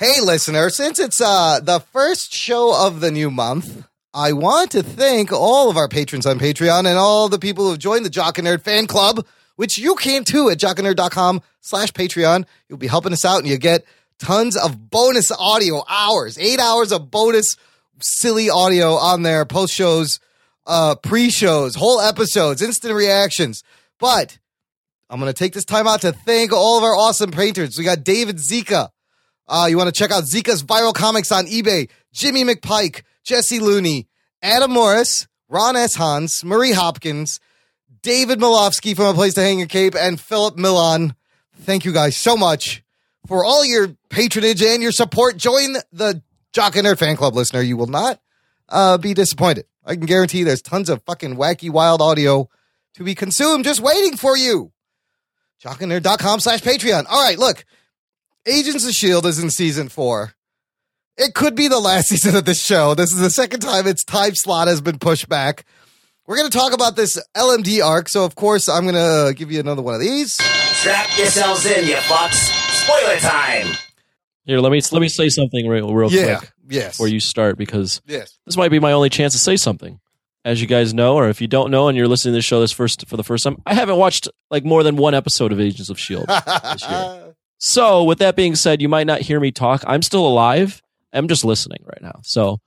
Hey, listener, since it's uh, the first show of the new month, I want to thank all of our patrons on Patreon and all the people who have joined the Jock and Nerd fan club, which you can too at jockandnerd.com slash Patreon. You'll be helping us out and you get tons of bonus audio hours, eight hours of bonus silly audio on there, post shows, uh, pre shows, whole episodes, instant reactions. But I'm going to take this time out to thank all of our awesome patrons. We got David Zika. Uh, you want to check out Zika's viral comics on eBay. Jimmy McPike, Jesse Looney, Adam Morris, Ron S. Hans, Marie Hopkins, David Milofsky from A Place to Hang Your Cape, and Philip Milan. Thank you guys so much for all your patronage and your support. Join the Jock and Nerd fan club, listener. You will not uh, be disappointed. I can guarantee there's tons of fucking wacky, wild audio to be consumed just waiting for you. Jockandnerd.com slash Patreon. All right, look. Agents of S.H.I.E.L.D. is in season four. It could be the last season of this show. This is the second time its time slot has been pushed back. We're going to talk about this LMD arc. So, of course, I'm going to give you another one of these. Strap yourselves in, you fucks. Spoiler time. Here, let me let me say something real, real Yeah, quick yes. before you start because Yes. this might be my only chance to say something. As you guys know, or if you don't know and you're listening to the show this first for the first time, I haven't watched like more than one episode of Agents of Shield this year. So, with that being said, you might not hear me talk. I'm still alive. I'm just listening right now. So,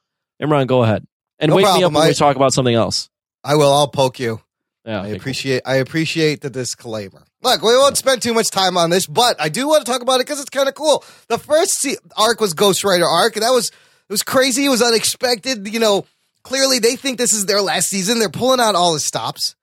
Imran, go ahead and No wake me up when I- we talk about something else. I will. I'll poke you. Yeah, I appreciate. I appreciate the disclaimer. Look, we won't spend too much time on this, but I do want to talk about it because it's kind of cool. The first arc was Ghost Rider arc, and that was it was crazy. It was unexpected. You know, clearly they think this is their last season. They're pulling out all the stops.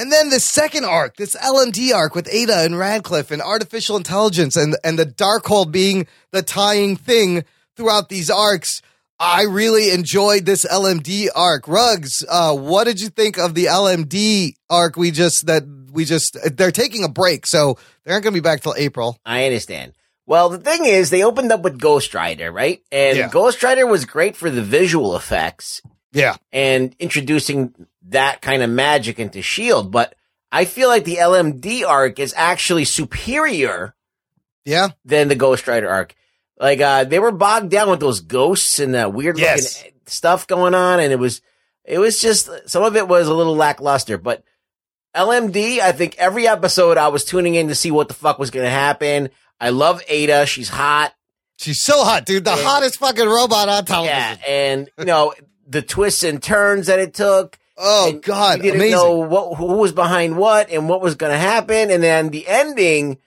And then the second arc, this LMD arc with Ada and Radcliffe and artificial intelligence and and the Darkhold being the tying thing throughout these arcs. I really enjoyed this LMD arc. Rugs, uh, what did you think of the LMD arc? We just that we just they're taking a break, so they aren't going to be back till April. I understand. Well, the thing is, they opened up with Ghost Rider, right? And Yeah. Ghost Rider was great for the visual effects Yeah, and introducing that kind of magic into Shield. But I feel like the LMD arc is actually superior yeah, than the Ghost Rider arc. Like, uh, they were bogged down with those ghosts and that weird Yes. looking stuff going on. And it was, it was just, some of it was a little lackluster, but LMD, I think every episode I was tuning in to see what the fuck was going to happen. I love Ada. She's hot. she's so hot, dude. The Yeah. hottest fucking robot on television. Yeah. And, you know, the twists and turns that it took. Oh And God, you didn't amazing. know what, who was behind what and what was going to happen. And then the ending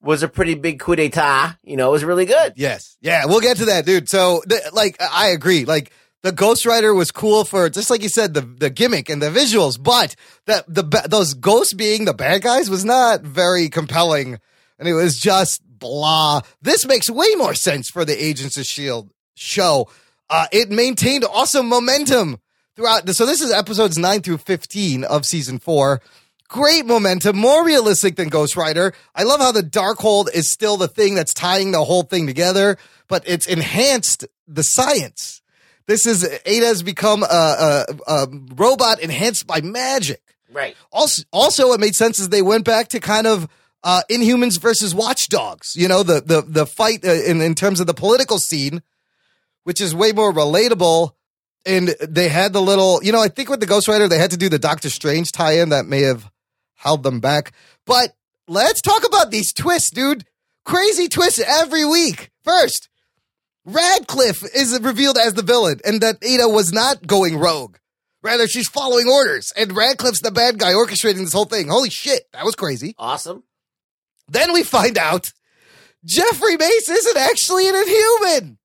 was a pretty big coup d'etat. You know, it was really good. Yes. Yeah, we'll get to that, dude. So, the, like, I agree. Like, the Ghost Rider was cool for just like you said, the the gimmick and the visuals, but that the those ghosts being the bad guys was not very compelling, and it was just blah. This makes way more sense for the Agents of Shield show. Uh, it maintained awesome momentum throughout. So this is episodes nine through fifteen of season four. Great momentum, more realistic than Ghost Rider. I love how the Darkhold is still the thing that's tying the whole thing together, but it's enhanced the science. This is Ada's become a, a, a robot enhanced by magic. Right. Also, also, what made sense is they went back to kind of uh, Inhumans versus Watchdogs. You know, the the the fight uh, in in terms of the political scene, which is way more relatable. And they had the little, you know, I think with the Ghost Rider, they had to do the Doctor Strange tie-in that may have held them back. But let's talk about these twists, dude. Crazy twists every week. First, Radcliffe is revealed as the villain, and that Ada was not going rogue. Rather, she's following orders, and Radcliffe's the bad guy orchestrating this whole thing. Holy shit, that was crazy. Awesome. Then we find out Jeffrey Mace isn't actually an inhuman.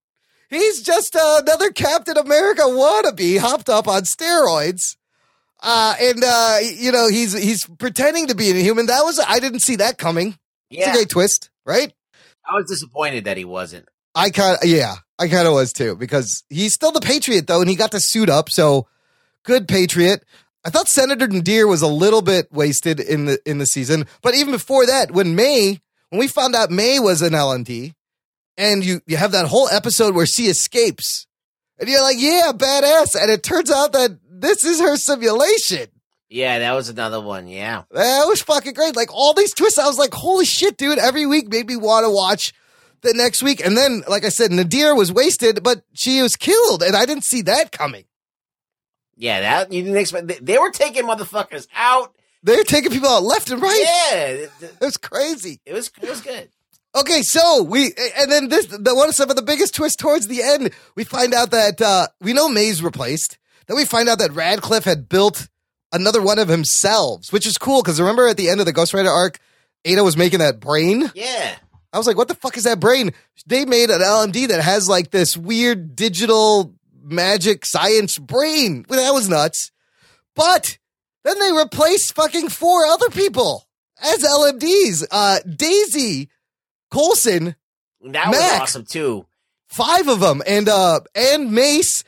He's just uh, another Captain America wannabe hopped up on steroids. Uh, and uh, you know, he's he's pretending to be an inhuman. That was I didn't see that coming. It's a great twist, right? I was disappointed that he wasn't. I kind of yeah, I kind of was too because he's still the Patriot though, and he got to suit up. So good Patriot. I thought Senator Nadeer was a little bit wasted in the in the season, but even before that, when May, when we found out May was an LMD, and you you have that whole episode where she escapes, and you're like, yeah, badass, and it turns out that this is her simulation. Yeah, that was another one. Yeah. That was fucking great. Like all these twists, I was like, holy shit, dude. Every week made me want to watch the next week. And then, like I said, Nadeer was wasted, but she was killed, and I didn't see that coming. Yeah, that you didn't expect. They, they were taking motherfuckers out. They're taking people out left and right. Yeah, it, It was crazy. it was it was good. Okay, so we and then this the one of some of the biggest twists towards the end, we find out that uh we know May's replaced. Then we find out that Radcliffe had built another one of himself, which is cool because remember at the end of the Ghost Rider arc, Ada was making that brain. Yeah. I was like, what the fuck is that brain? They made an LMD that has like this weird digital magic science brain. Well, that was nuts. But then they replaced fucking four other people as LMDs. Uh, Daisy, Coulson, That was awesome too. five of them, and uh, and Mace,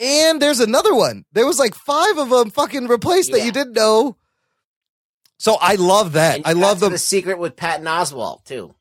and there's another one. There was like five of them fucking replaced that you didn't know. So I love that. I love them. The secret with Patton Oswalt too.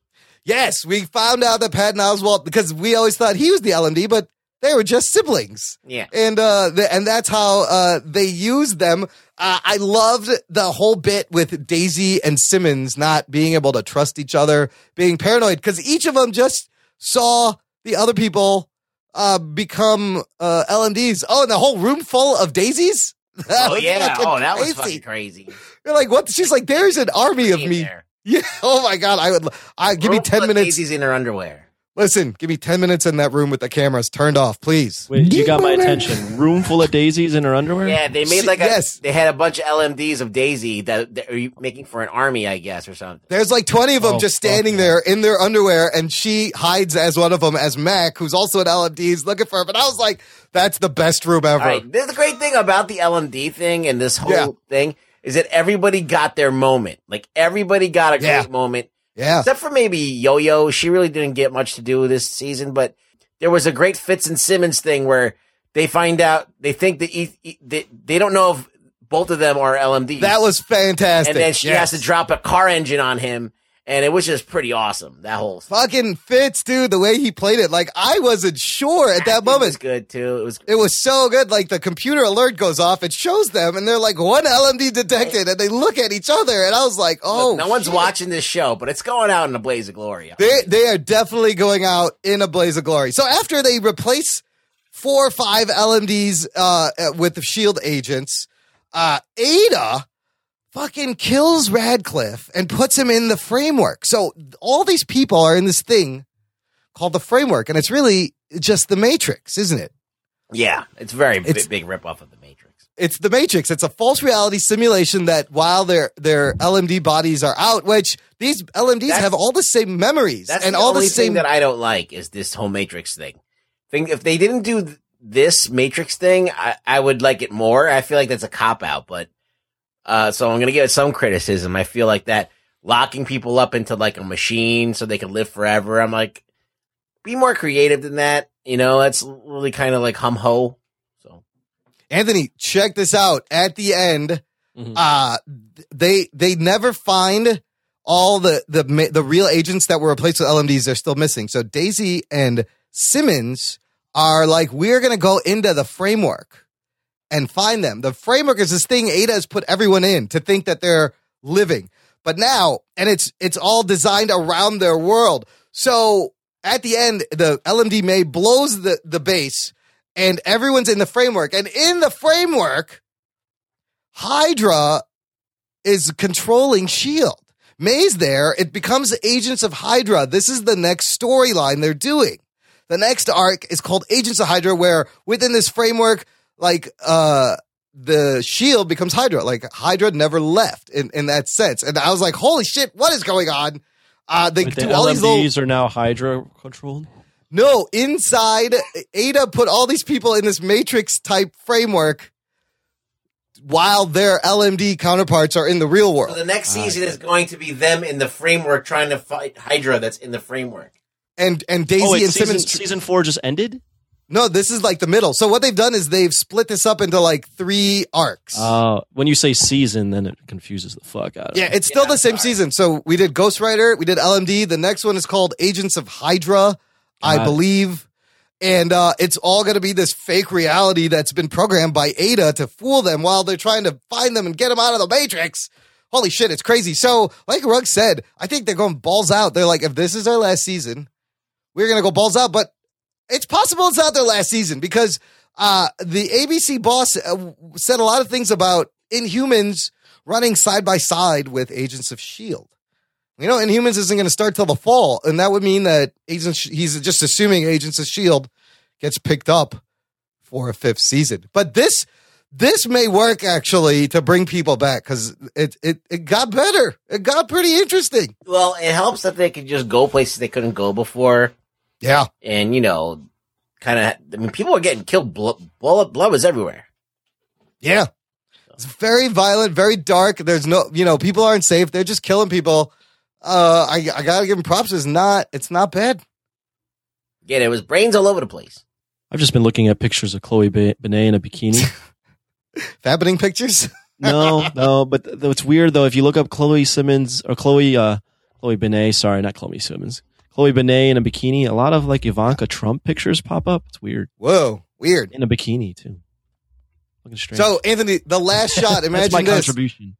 Yes, we found out that Patton Oswalt because we always thought he was the LMD, but they were just siblings. Yeah. And uh, the, and that's how uh, they used them. Uh, I loved the whole bit with Daisy and Simmons not being able to trust each other, being paranoid because each of them just saw the other people uh, become uh, LMDs. Oh, and the whole room full of daisies. That oh yeah. Oh, that was crazy. fucking crazy. You're like, what? She's like, there's an army of me. Yeah. Oh my god. I would. I give me ten minutes. Daisies in her underwear. Listen, give me ten minutes in that room with the cameras turned off, please. Wait, you got my attention. Room full of daisies in her underwear? Yeah, they made like a. Yes. They had a bunch of LMDs of Daisy that that are making for an army, I guess, or something. There's like 20 of them Oh, just standing there in their underwear, and she hides as one of them as Mac, who's also an LMD. He's looking for her. But I was like, that's the best room ever. All right. This is the great thing about the LMD thing and this whole Yeah. thing is that everybody got their moment. Like everybody got a great Yeah. moment. Yeah. Except for maybe Yo Yo. She really didn't get much to do this season, but there was a great Fitz and Simmons thing where they find out, they think that e- e- they, they don't know if both of them are LMDs. That was fantastic. and then she Yes. has to drop a car engine on him. And it was just pretty awesome. That whole Fucking Fitz, dude, the way he played it. Like, I wasn't sure at that It was moment. good too. It was It was so good. Like, the computer alert goes off, it shows them, and they're like, one LMD detected, and they look at each other, and I was like, oh. Look, no one's shit. watching this show, but it's going out in a blaze of glory. They they are definitely going out in a blaze of glory. So after they replace four or five LMDs uh, with the Shield agents, uh, Ada fucking kills Radcliffe and puts him in the framework. So all these people are in this thing called the framework, and it's really just the Matrix, isn't it? Yeah, it's very It's- big rip off of the Matrix. It's the Matrix. It's a false reality simulation that while their their LMD bodies are out, which these LMDs That's- have all the same memories That's and the all the same thing that I don't like is this whole Matrix thing. Thing if they didn't do this Matrix thing, I, I would like it more. I feel like that's a cop out, but uh, so I'm gonna give it some criticism. I feel like that locking people up into like a machine so they can live forever. I'm like, be more creative than that. You know, that's really kind of like hum ho. So Anthony, check this out. At the end, Mhm. uh, they they never find all the the the real agents that were replaced with LMDs. They're still missing. So Daisy and Simmons are like, we're gonna go into the framework and find them. The framework is this thing Ada has put everyone in to think that they're living. But now, and it's it's all designed around their world. So at the end, the LMD May blows the the base, and everyone's in the framework. And in the framework, Hydra is controlling Shield. May's there. It becomes Agents of Hydra. This is the next storyline they're doing. The next arc is called Agents of Hydra, where within this framework, like uh the shield becomes Hydra. Like Hydra never left in, in that sense. And I was like, holy shit, what is going on? Uh they But do the all these little are now Hydra controlled. no, inside Ada put all these people in this matrix type framework while their LMD counterparts are in the real So world. the next season is going to be them in the framework trying to fight Hydra that's in the framework. And and Daisy oh, wait, and season, Simmons season four just ended. No, this is like the middle. So what they've done is they've split this up into like three arcs. Uh, when you say season, then it confuses the fuck out of it. yeah, me. it's still the same season. So we did Ghost Rider, we did LMD. The next one is called Agents of Hydra, I Got believe. And uh, it's all going to be this fake reality that's been programmed by Ada to fool them while they're trying to find them and get them out of the Matrix. Holy shit, it's crazy. So, like Rugg said, I think they're going balls out. They're like, if this is our last season, we're going to go balls out. But it's possible it's not their last season because uh, the ABC boss uh, said a lot of things about Inhumans running side by side with Agents of S.H.I.E.L.D. You know, Inhumans isn't going to start till the fall, and that would mean that Agents, he's just assuming Agents of S.H.I.E.L.D. gets picked up for a fifth season. But this. This may work actually to bring people back because it, it it got better. It got pretty interesting. Well, it helps that they can just go places they couldn't go before. Yeah. And, you know, kind of, I mean, people were getting killed. Blood, blood, blood was everywhere. Yeah. It's very violent, very dark. There's no, you know, people aren't safe. They're just killing people. Uh, I, I gotta give them props. It's not, it's not bad. Yeah, there was brains all over the place. I've just been looking at pictures of Chloe Be- Bennet in a bikini. Fabbening pictures. no, no, but th- what's weird though, if you look up Chloe Simmons or Chloe, uh, Chloe Bennet, sorry, not Chloe Simmons, Chloe Bennet in a bikini, a lot of like Ivanka Trump pictures pop up. It's weird. Whoa, weird. In a bikini too. Looking strange. So, Anthony, the last shot, That's imagine my this. contribution.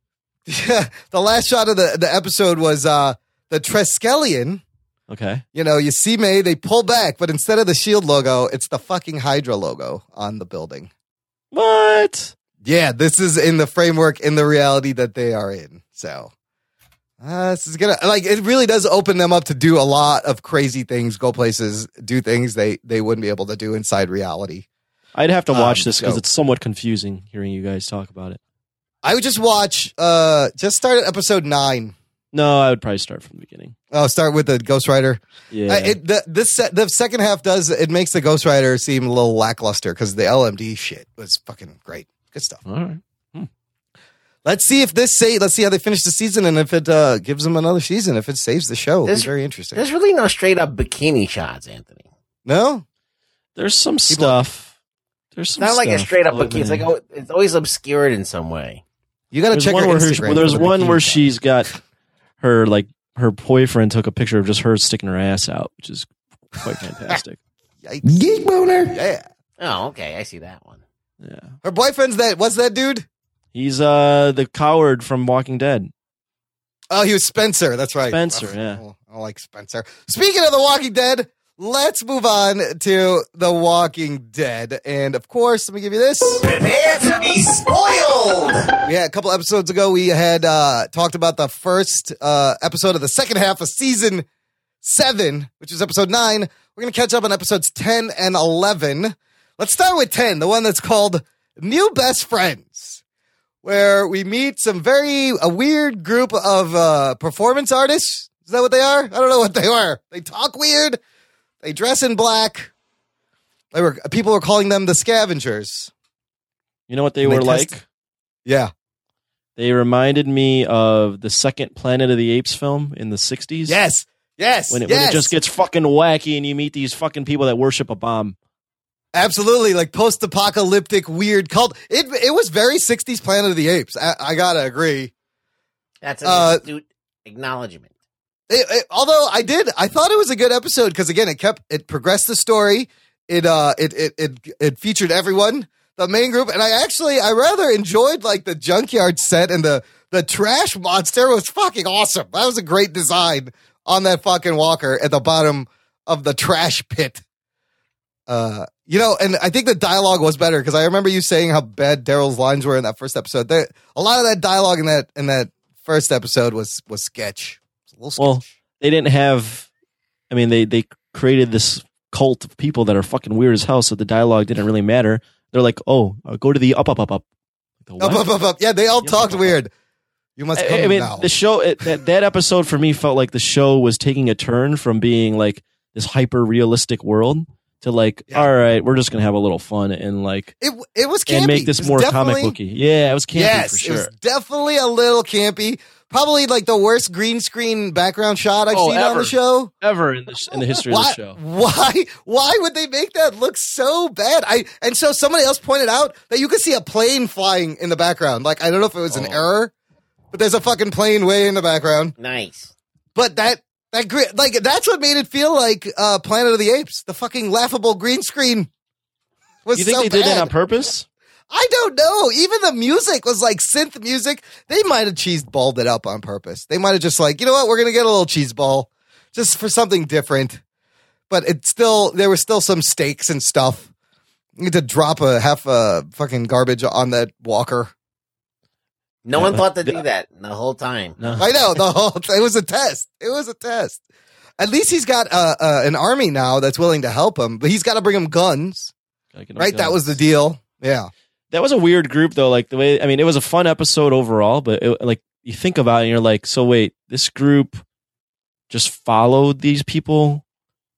Yeah, the last shot of the, the episode was uh, the Triskelion Okay. You know, you see May, they pull back, but instead of the shield logo, it's the fucking Hydra logo on the building. What? Yeah, this is in the framework in the reality that they are in. So uh, this is gonna like it really does open them up to do a lot of crazy things, go places, do things they they wouldn't be able to do inside reality. I'd have to watch Um, this because so- it's somewhat confusing hearing you guys talk about it. I would just watch uh just start at episode nine. No, I would probably start from the beginning. Oh, start with the Ghost Rider. Yeah. Uh, it, the this the second half does it makes the Ghost Rider seem a little lackluster because the LMD shit was fucking great. Good stuff. All right. Let's see if this say. Let's see how they finish the season and if it uh, gives them another season. If it saves the show, it'll There's- be very interesting. There's really no straight up bikini shots, Anthony. No, There's some stuff. There's some not like a straight up bikini. It's like oh, it's always obscured in some way. you got to check one her where her- Instagram. there's the one where shot. she's got her like her boyfriend took a picture of just her sticking her ass out, which is quite fantastic. Yikes. Geek boner. Yeah, Oh, okay, I see that one. yeah. her boyfriend's that. What's that dude? He's uh the coward from Walking Dead. Oh, he was Spencer. That's right. Spencer, Oh, yeah. I like Spencer. Speaking of The Walking Dead, let's move on to The Walking Dead. And of course, let me give you this. Prepare to be spoiled. Yeah, a couple episodes ago, we had uh, talked about the first uh, episode of the second half of season seven, which is episode nine. We're going to catch up on episodes 10 and 11. Let's start with 10, the one that's called New Best Friends, where we meet some very, a weird group of uh, performance artists. Is that what they are? I don't know what they are. They talk weird, they dress in black. They were, people were calling them the scavengers. You know what they were test- like? Yeah. They reminded me of the second Planet of the Apes film in the '60s. Yes. Yes. when it, yes. when it just gets fucking wacky and you meet these fucking people that worship a bomb. Absolutely, like post-apocalyptic weird cult. It it was very '60s Planet of the Apes. I, I gotta agree. That's an Uh, astute acknowledgement. It- it- although I did, I thought it was a good episode because again, it kept it progressed the story. It uh, it it it it featured everyone, the main group, and I actually I rather enjoyed like the junkyard set and the the trash monster was fucking awesome. That was a great design on that fucking walker at the bottom of the trash pit. Uh, you know, and I think the dialogue was better because I remember you saying how bad Daryl's lines were in that first episode. There, a lot of that dialogue in that in that first episode was was sketch. A little sketch. Well, they didn't have. I mean, they they created this cult of people that are fucking weird as hell, so the dialogue didn't really matter. They're like, oh, uh, go to the up, up, up, up. The Up, up, up, up. Yeah, they all talked weird. You must I, I mean, now. the show it, that that episode for me felt like the show was taking a turn from being like this hyper realistic world to like, all right, we're just gonna have a little fun and like it it was campy. and make this more comic definitely- booky. Yeah, it was campy yes, for it was definitely a little campy. Probably like the worst green screen background shot I've Oh, seen on the show. Ever in the in the history why, of the show. Why? Why would they make that look so bad? I and so somebody else pointed out that you could see a plane flying in the background. Like I don't know if it was an oh. error, but there's a fucking plane way in the background. Nice. But that that like that's what made it feel like uh, Planet of the Apes. The fucking laughable green screen was You think so they did bad. that on purpose? I don't know. Even the music was like synth music. They might have cheese balled it up on purpose. They might have just like, you know what, we're gonna get a little cheese ball just for something different. But it's still there were still some stakes and stuff. You need to drop a half a fucking garbage on that walker. No one thought to do that the whole time. I know the whole. It was a test. It was a test. At least he's got uh, uh, an army now that's willing to help him, but he's got to bring him guns. Gotta get 'em Right, that was the deal. Yeah. that was a weird group though like the way i mean it was a fun episode overall but it, like you think about it and you're like so wait this group just followed these people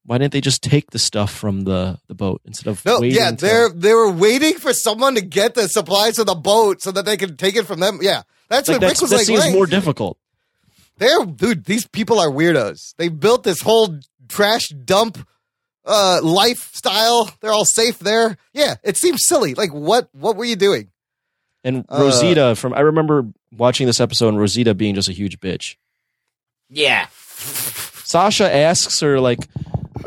why didn't they just take the stuff from the the boat instead of No, waiting yeah, they're they were waiting for someone to get the supplies of the boat so that they could take it from them. Yeah, that's like what Rick that's, was that like. seems "Right, more difficult They're dude, these people are weirdos. They built this whole trash dump uh lifestyle. They're all safe there. Yeah, it seems silly. Like what what were you doing? and Uh, rosita from i remember watching this episode and rosita being just a huge bitch Yeah. sasha asks her like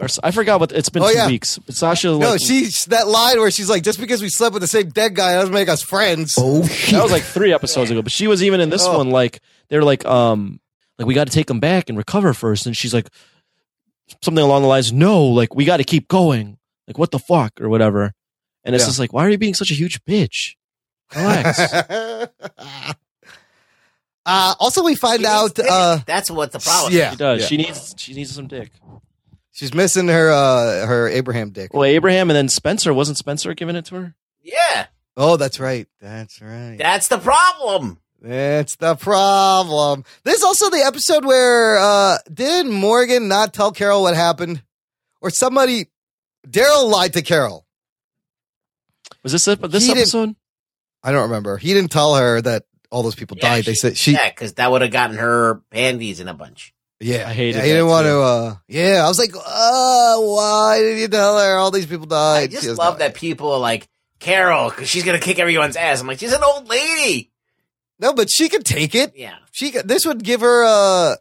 or, i forgot what it's been Oh, two yeah. weeks but sasha no, like, she's that line where she's like, just because we slept with the same dead guy doesn't make us friends. Oh That was like three episodes ago. But she was even in this Oh. one. Like they're like, um, like we got to take them back and recover first. And she's like, something along the lines, "No, like we got to keep going. Like what the fuck or whatever." And it's Yeah. just like, why are you being such a huge bitch? Relax. uh, also, we find out uh, That's what the problem. Yeah, she does. yeah. She needs she needs some dick. She's missing her uh, her Abraham dick. Well, Abraham and then Spencer wasn't Spencer giving it to her? Yeah, Oh, that's right. That's right. that's the problem. That's the problem. This is also the episode where uh didn't Morgan not tell Carol what happened? Or somebody Daryl lied to Carol. Was this it? This He episode? I don't remember. He didn't tell her that all those people died. They said she yeah, because that would have gotten her panties in a bunch. Yeah, I hated yeah, he that didn't want too. to uh yeah, I was like, "Oh, why did you tell her all these people died?" I just love "No." that people are like Carol because she's gonna kick everyone's ass. I'm like, she's an old lady. No, but she could take it. Yeah, She could, this would give her uh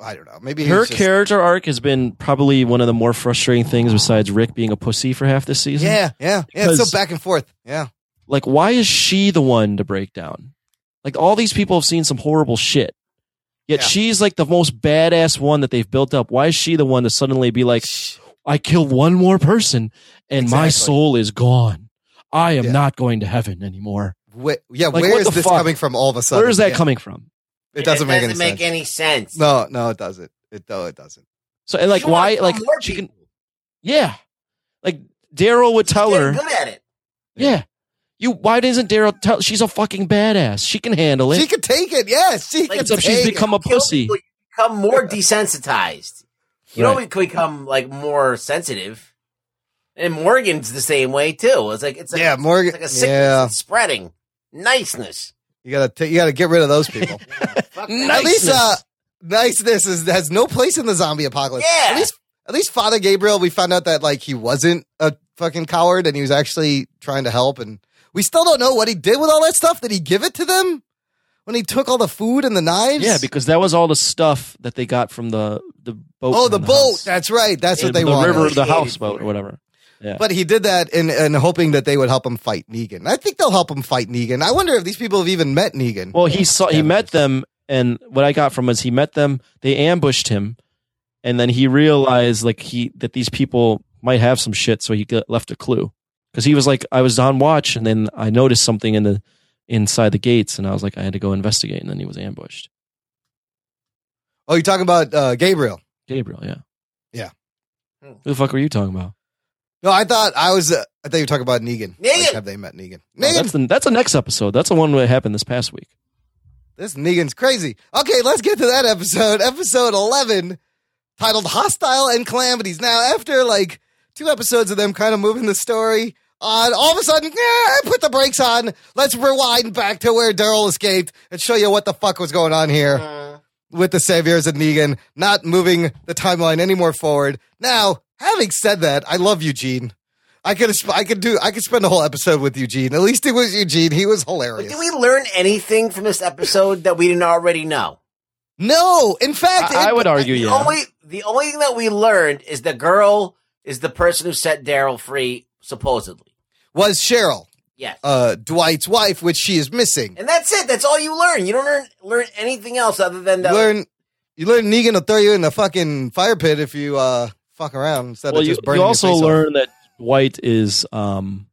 I don't know. Maybe Her just- character arc has been probably one of the more frustrating things besides Rick being a pussy for half this season. Yeah, yeah. Yeah, it's so back and forth. Yeah. Like, why is she the one to break down? Like, all these people have seen some horrible shit. Yet Yeah. she's like the most badass one that they've built up. Why is she the one to suddenly be like, I killed one more person and my soul is gone. I am Yeah. not going to heaven anymore. Wh- yeah, Like, where what is the this fuck? coming from all of a sudden? Where is that Yeah. coming from? It doesn't make any doesn't make sense. any sense. No, no, it doesn't. It no, it doesn't. So, and like, She why? Like, she can, yeah. Like, Daryl would tell her, good at it. yeah. You, why doesn't Daryl tell? She's a fucking badass. She can handle it. She can take it. Yes, she Like, could Except she's take it. become a pussy. people, you become more desensitized. You Right. don't become like more sensitive. And Morgan's the same way too. It's like it's like, Yeah, Morgan- it's like a sickness yeah. spreading. Niceness. You gotta ta- you gotta get rid of those people. Fuck At least uh, niceness is has no place in the zombie apocalypse. Yeah. At least at least Father Gabriel, we found out that like he wasn't a fucking coward and he was actually trying to help. And we still don't know what he did with all that stuff. Did he give it to them when he took all the food and the knives? Yeah, because that was all the stuff that they got from the the boat. oh, the from boat. house. That's right. That's Yeah, what they the wanted. river, the Hated houseboat, or whatever. Yeah, But he did that in, in hoping that they would help him fight Negan. I think they'll help him fight Negan. I wonder if these people have even met Negan. well, he saw he met them, and what I got from was he met them. They ambushed him, and then he realized like he that these people might have some shit, so he got, left a clue because he was like, I was on watch, and then I noticed something in the inside the gates, and I was like, I had to go investigate, and then he was ambushed. oh, you're talking about uh, Gabriel. Gabriel, yeah, Yeah. Who the fuck were you talking about? No, I thought I was. Uh, I thought you were talking about Negan. Negan! Like, have they met Negan? No, Negan. that's the that's the next episode. That's the one that happened this past week. This Negan's crazy. Okay, let's get to that episode. Episode 11, titled Hostile and Calamities. Now, after like two episodes of them kind of moving the story on, all of a sudden, yeah, put the brakes on. Let's rewind back to where Daryl escaped and show you what the fuck was going on here uh. with the Saviors and Negan, not moving the timeline any more forward. Now, having said that, I love Eugene. I could I could do I could spend a whole episode with Eugene. At least it was Eugene. He was hilarious. Did we learn anything from this episode that we didn't already know? No, in fact, I, I would argue, The yeah. only the only thing that we learned is the girl is the person who set Daryl free, supposedly. Was Cheryl, Yes. uh, Dwight's wife, which she is missing. and that's it. That's all you learn. You don't learn learn anything else other than You that. learn, you learn Negan will throw you in the fucking fire pit if you uh fuck around instead well, of you, just burning you your also face off. learn that Dwight is um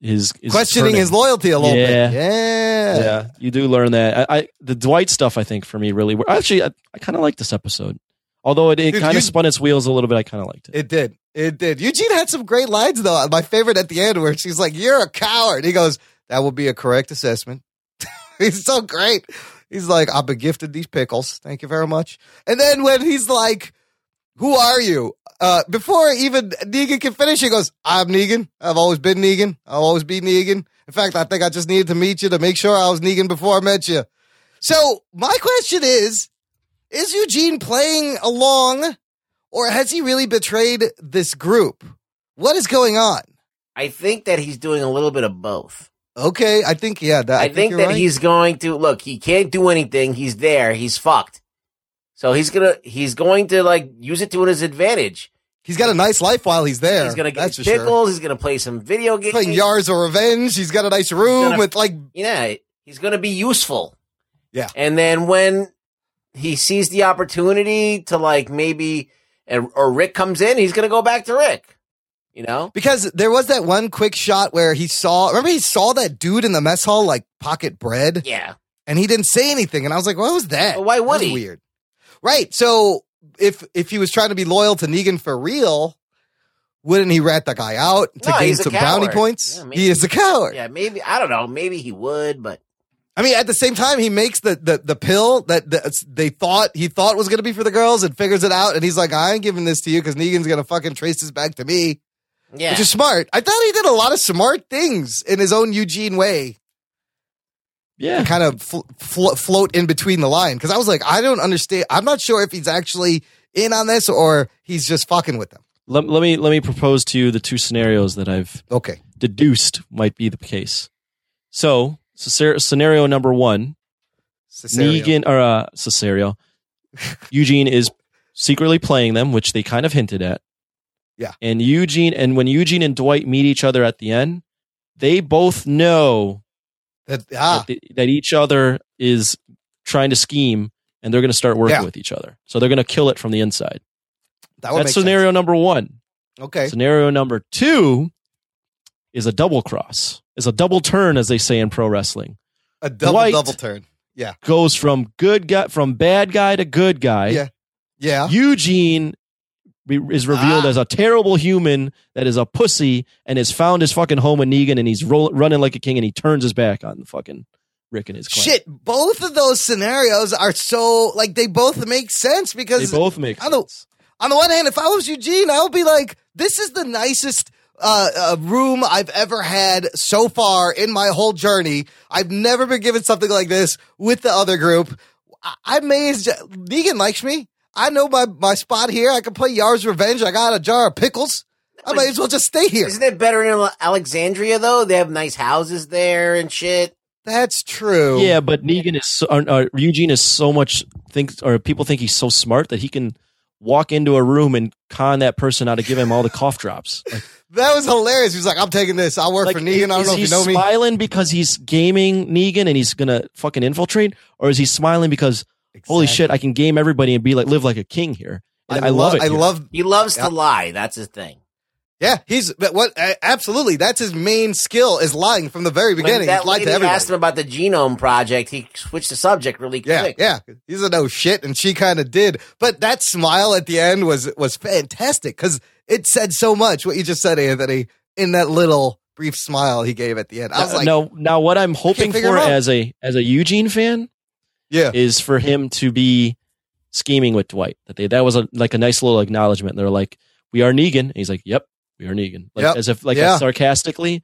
is, is questioning turning. his loyalty a little Yeah. bit. Yeah, Yeah, you do learn that. I, I the Dwight stuff, I think, for me, really. Actually, I, I kind of like this episode, although it, it kind of spun its wheels a little bit. I kind of liked it. It did. It did. Eugene had some great lines though. My favorite at the end where she's like, "You're a coward." He goes, "That would be a correct assessment." he's so great. He's like, "I've been gifted these pickles. Thank you very much." And then when he's like, "Who are you?" Uh, before even Negan can finish, he goes, "I'm Negan. I've always been Negan. I'll always be Negan. In fact, I think I just needed to meet you to make sure I was Negan before I met you." So my question is: Is Eugene playing along? Or has he really betrayed this group? What is going on? I think that he's doing a little bit of both. Okay, I think yeah. That, I, think, you're that right. he's going to look. He can't do anything. He's there. He's fucked. So he's gonna. He's going to like use it to his advantage. he's got a nice life while he's there. He's gonna get for sure. pickles. He's gonna play some video games. Playing Yards of Revenge. He's got a nice room gonna- with like Yeah, he's gonna be useful. Yeah. And then when he sees the opportunity to like maybe, and, or Rick comes in, he's gonna go back to Rick. You know, Because there was that one quick shot where he saw, remember he saw that dude in the mess hall like pocket bread? yeah. And he didn't say anything. And I was like, what was that? But why would That he? Weird. Right. So if if he was trying to be loyal to Negan for real, wouldn't he rat the guy out to No, gain some bounty points? Yeah, he is a coward. Yeah, maybe I don't know. Maybe he would, but I mean, at the same time, he makes the the, the pill that that they thought he thought was going to be for the girls and figures it out. And he's like, I ain't giving this to you because Negan's going to fucking trace this back to me. yeah. Which is smart. I thought he did a lot of smart things in his own Eugene way. Yeah. kind of fl- flo- float in between the line because I was like, I don't understand. I'm not sure if he's actually in on this or he's just fucking with them. Let, let me let me propose to you the two scenarios that I've Okay. deduced might be the case. So, scenario scenario number one, Cesario. Negan or uh, Cesario, Eugene is secretly playing them, which they kind of hinted at. Yeah. And Eugene and when Eugene and Dwight meet each other at the end, they both know That, ah, that, they- that each other is trying to scheme, and they're going to start working Yeah. with each other. So they're going to kill it from the inside. that would That's make scenario number one. Okay. Scenario number two is a double cross, is a double turn, as they say in pro wrestling. A double Dwight double turn. Yeah. Goes from good guy, from bad guy to good guy. Yeah. Yeah. Eugene is revealed Ah. as a terrible human that is a pussy and has found his fucking home in Negan and he's roll- running like a king and he turns his back on the fucking Rick and his clan. Shit, both of those scenarios are so like they both make sense They because both make on the on the one hand, if I was Eugene, I would be like, this is the nicest uh, uh, room I've ever had so far in my whole journey. I've never been given something like this with the other group. I- I'm amazed. Negan likes me. I know my, my spot here. I can play Yar's Revenge. I got a jar of pickles. I might as well just stay here. isn't it better in Alexandria though? They have nice houses there and shit. That's true. Yeah, but Negan is so, or, or Eugene is so much thinks or people think he's so smart that he can walk into a room and con that person out to give him all the cough drops. Like, That was hilarious. He was like, I'm taking this. I'll work like, for Negan. I don't is know if he you know me. smiling because he's gaming Negan and he's gonna fucking infiltrate, or is he smiling because holy shit, I can game everybody and be like live like a king here? And I, love, it. I here. love He loves Yeah. to lie. That's his thing. Yeah, he's but what uh, absolutely. That's his main skill is lying from the very When beginning. that He's lied lady to everybody. asked him about the genome project, he switched the subject really Yeah, quick. yeah. He doesn't know shit, and she kind of did. But that smile at the end was was fantastic because it said so much. What you just said, Anthony, in that little brief smile he gave at the end. I was like, no, now what I'm hoping for as a as a Eugene fan yeah, is for him to be scheming with Dwight. That they that was a, like a nice little acknowledgement. They're like, "We are Negan," and he's like, "Yep, we are Negan," like Yep. as if like Yeah. sarcastically.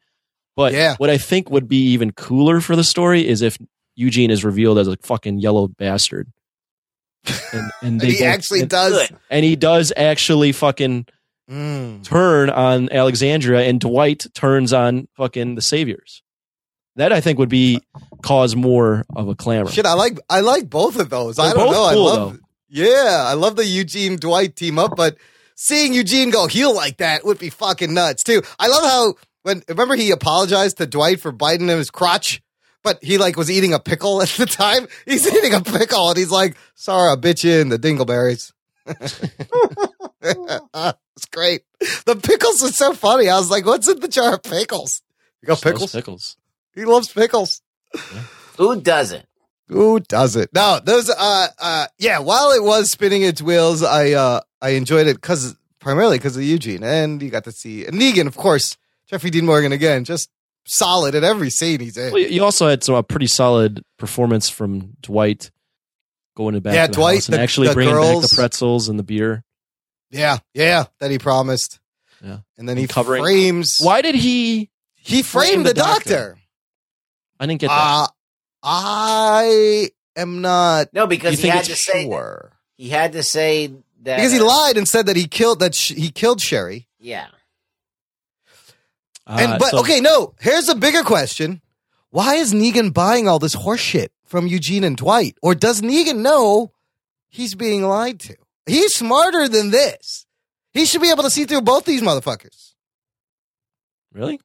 But Yeah. what I think would be even cooler for the story is if Eugene is revealed as a fucking yellow bastard, and, and they he both- actually and, does. and he does actually fucking Mm. turn on Alexandria, and Dwight turns on fucking the Saviors. That I think would be cause more of a clamor. Shit, I like I like both of those. I They're don't both know. I love. though. Yeah, I love the Eugene Dwight team up, but seeing Eugene go heel like that would be fucking nuts too. I love how when remember he apologized to Dwight for biting him his crotch, but he like was eating a pickle at the time. He's eating a pickle and he's like, "Sorry, I bit you in the dingleberries." it's great. The pickles are so funny. I was like, "What's in the jar of pickles?" You got pickles. pickles. He loves pickles. Who doesn't? Who doesn't? No, those uh uh yeah, while it was spinning its wheels, I uh I enjoyed it cuz primarily because of Eugene and you got to see and Negan, of course. Jeffrey Dean Morgan again, just solid at every scene he's in. Well, you also had some a pretty solid performance from Dwight going to back Yeah, to the Dwight, house and the- actually the bringing back the pretzels and the beer. Yeah, yeah, that he promised. Yeah, And then he And covering- frames Why did he? he framed the, doctor. I didn't get that. Uh I am not No, because he had it's to say he had to say that Because he uh, lied and said that he killed that sh- he killed Sherry. Yeah. Uh, And but so- okay, no. Here's a bigger question: Why is Negan buying all this horseshit from Eugene and Dwight? Or does Negan know he's being lied to? He's smarter than this. He should be able to see through both these motherfuckers. really?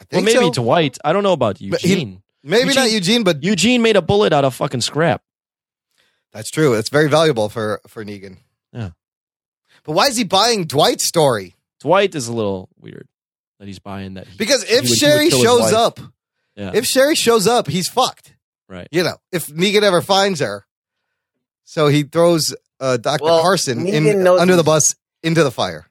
I Well, maybe so. Dwight. I don't know about But he- Eugene. Maybe not Eugene, but Eugene made a bullet out of fucking scrap. That's true. It's very valuable for for Negan. Yeah. But why is he buying Dwight's story? Dwight is a little weird that he's buying that. He, Because if would- he would Sherry shows up, yeah, if Sherry shows up, he's fucked. right. You know, if Negan ever finds her. So he throws uh, Dr. Well, Carson in, knows under the bus into the fire.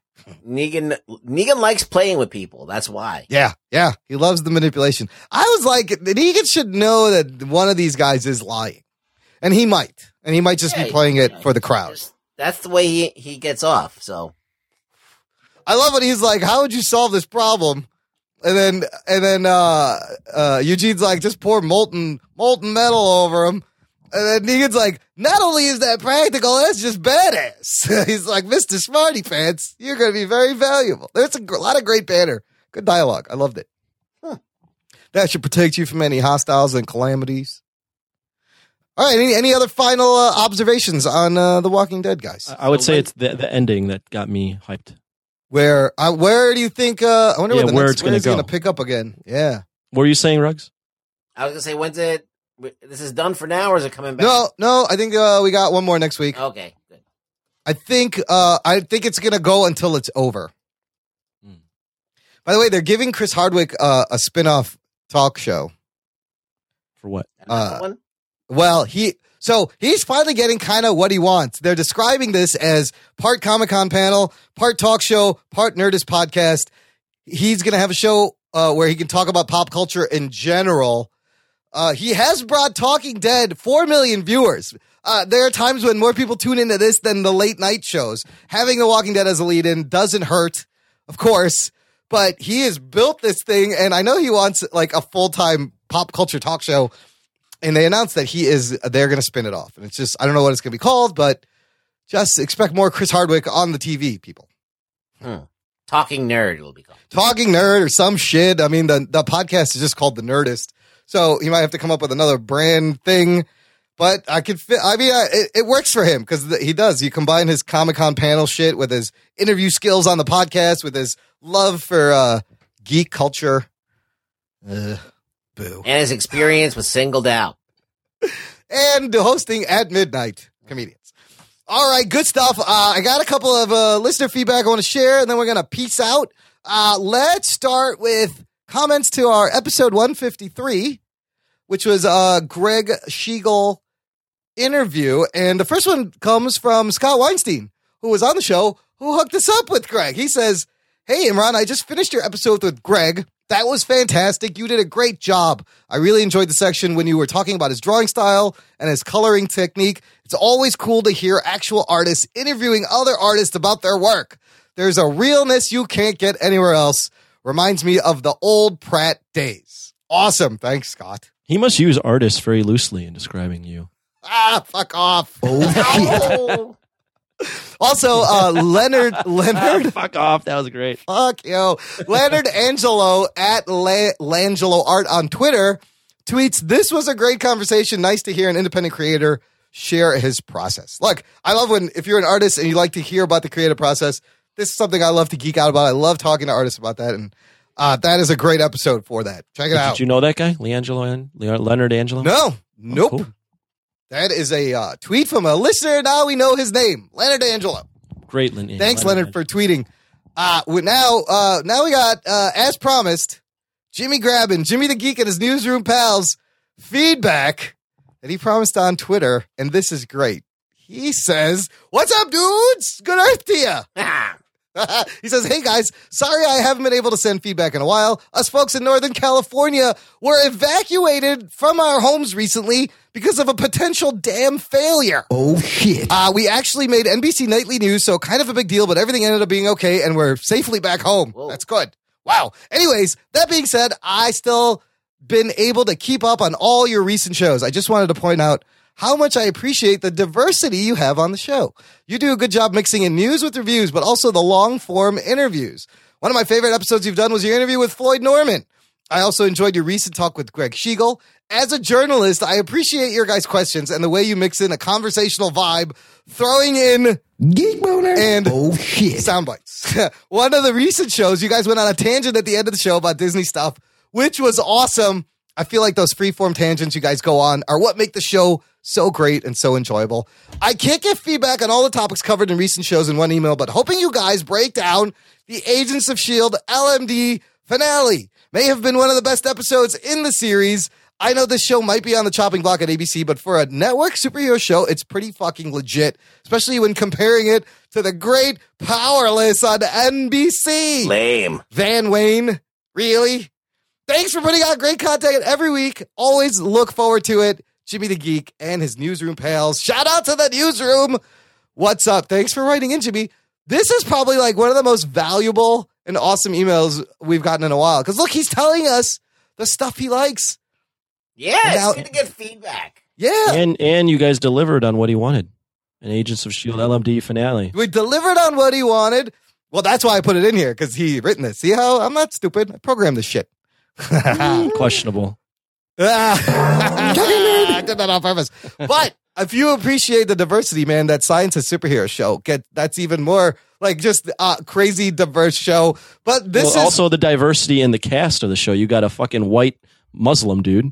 Negan Negan likes playing with people. That's why. Yeah, yeah. He loves the manipulation. I was like, Negan should know that one of these guys is lying. And he might. And he might just Yeah, be playing it for the crowd. That's the way he he gets off. So I love when he's like, "How would you solve this problem?" And then and then uh, uh, Eugene's like, "Just pour molten molten metal over him." And then Negan's like, "Not only is that practical, that's just badass." he's like, "Mister Smarty Pants, you're going to be very valuable." There's a gr- lot of great banner, good dialogue. I loved it. That should protect you from any hostiles and calamities. All right. Any, any other final uh, observations on uh, The Walking Dead, guys? I would say it's the, the ending that got me hyped. Where uh, where do you think? Uh, I wonder Yeah, where, the where next, it's where gonna is gonna go. pick up again. Yeah. What are you saying, Rugs? I was gonna say, when's it? This is done for now, or is it coming back? No, no. I think uh, we got one more next week. Okay. Good. I think uh, I think it's gonna go until it's over. Hmm. By the way, they're giving Chris Hardwick uh, a spin-off talk show. For what? Uh, one? Well, he so he's finally getting kind of what he wants. They're describing this as part Comic Con panel, part talk show, part Nerdist podcast. He's going to have a show uh, where he can talk about pop culture in general. Uh, he has brought Talking Dead four million viewers. Uh, there are times when more people tune into this than the late night shows. Having The Walking Dead as a lead-in doesn't hurt, of course, but he has built this thing, and I know he wants like a full-time pop culture talk show and they announced that he is they're going to spin it off and it's just i don't know what it's going to be called but just expect more chris hardwick on the tv people Hmm. Talking nerd will be called. talking nerd or some shit i mean the, the podcast is just called the nerdist so he might have to come up with another brand thing but i could fit i mean I, it, it works for him because he does you combine his comic-con panel shit with his interview skills on the podcast with his love for uh geek culture boo And his experience was singled out. and hosting at midnight comedians. All right, good stuff. Uh, I got a couple of uh, listener feedback I want to share, and then we're going to peace out. Uh, let's start with comments to our episode 153, which was uh, Greg Schigiel interview. And the first one comes from Scott Weinstein, who was on the show, who hooked us up with Greg. He says, Hey, Imran, I just finished your episode with Greg. That was fantastic. You did a great job. I really enjoyed the section when you were talking about his drawing style and his coloring technique. It's always cool to hear actual artists interviewing other artists about their work. There's a realness you can't get anywhere else. Reminds me of the old Pratt days. Awesome. Thanks, Scott. He must use artists very loosely in describing you. Ah, fuck off. Oh. Also, uh, Leonard, Leonard, Fuck off. That was great. Fuck yo. Leonard Angelo at La- Langelo Art on Twitter tweets, This was a great conversation. Nice to hear an independent creator share his process. Look, I love when, if you're an artist and you like to hear about the creative process, this is something I love to geek out about. I love talking to artists about that. And uh, that is a great episode for that. Check it out. Did you know that guy, Leangelo and Le- Leonard Angelo? No, nope. cool. That is a uh, tweet from a listener. Now we know his name, Leonard Angelo. Great, Lin- Thanks, Leonard, for tweeting. Uh, we- now, uh, now we got, uh, as promised, Jimmy Grabbin, Jimmy the Geek and his newsroom pals feedback that he promised on Twitter, and this is great. He says, "What's up, dudes? Good Earth to you." he says, Hey guys, sorry I haven't been able to send feedback in a while. Us folks in Northern California were evacuated from our homes recently because of a potential dam failure. Oh shit. Uh, we actually made NBC Nightly News, so kind of a big deal, but everything ended up being okay and we're safely back home. That's good. Wow. Anyways, that being said, I still been able to keep up on all your recent shows. I just wanted to point out how much I appreciate the diversity you have on the show. You do a good job mixing in news with reviews, but also the long form interviews. One of my favorite episodes you've done was your interview with Floyd Norman. I also enjoyed your recent talk with Greg Schigiel. As a journalist, I appreciate your guys' questions and the way you mix in a conversational vibe, throwing in Geek boner. and oh shit. sound bites. One of the recent shows, you guys went on a tangent at the end of the show about Disney stuff, which was awesome. I feel like those freeform tangents you guys go on are what make the show so great and so enjoyable. I can't get feedback on all the topics covered in recent shows in one email, but hoping you guys break down the Agents of S.H.I.E.L.D. LMD finale. May have been one of the best episodes in the series. I know this show might be on the chopping block at ABC, but for a network superhero show, it's pretty fucking legit, especially when comparing it to the great Powerless on NBC. Lame. Van Wayne, really? Thanks for putting out great content every week. Always look forward to it. Jimmy the Geek and his newsroom pals. Shout out to the newsroom. What's up? Thanks for writing in, Jimmy. This is probably like one of the most valuable and awesome emails we've gotten in a while. Because look, he's telling us the stuff he likes. Yeah, Now- it's good to get feedback. Yeah. And and you guys delivered on what he wanted. An Agents of Shield LMD finale. We delivered on what he wanted. Well, that's why I put it in here because he written this. See how I'm not stupid. I programmed this shit. Questionable. I did that on purpose. But if you appreciate the diversity, man, that science and superhero show get that's even more like just uh, crazy diverse show. But this Well, is also the diversity in the cast of the show. You got a fucking white Muslim dude.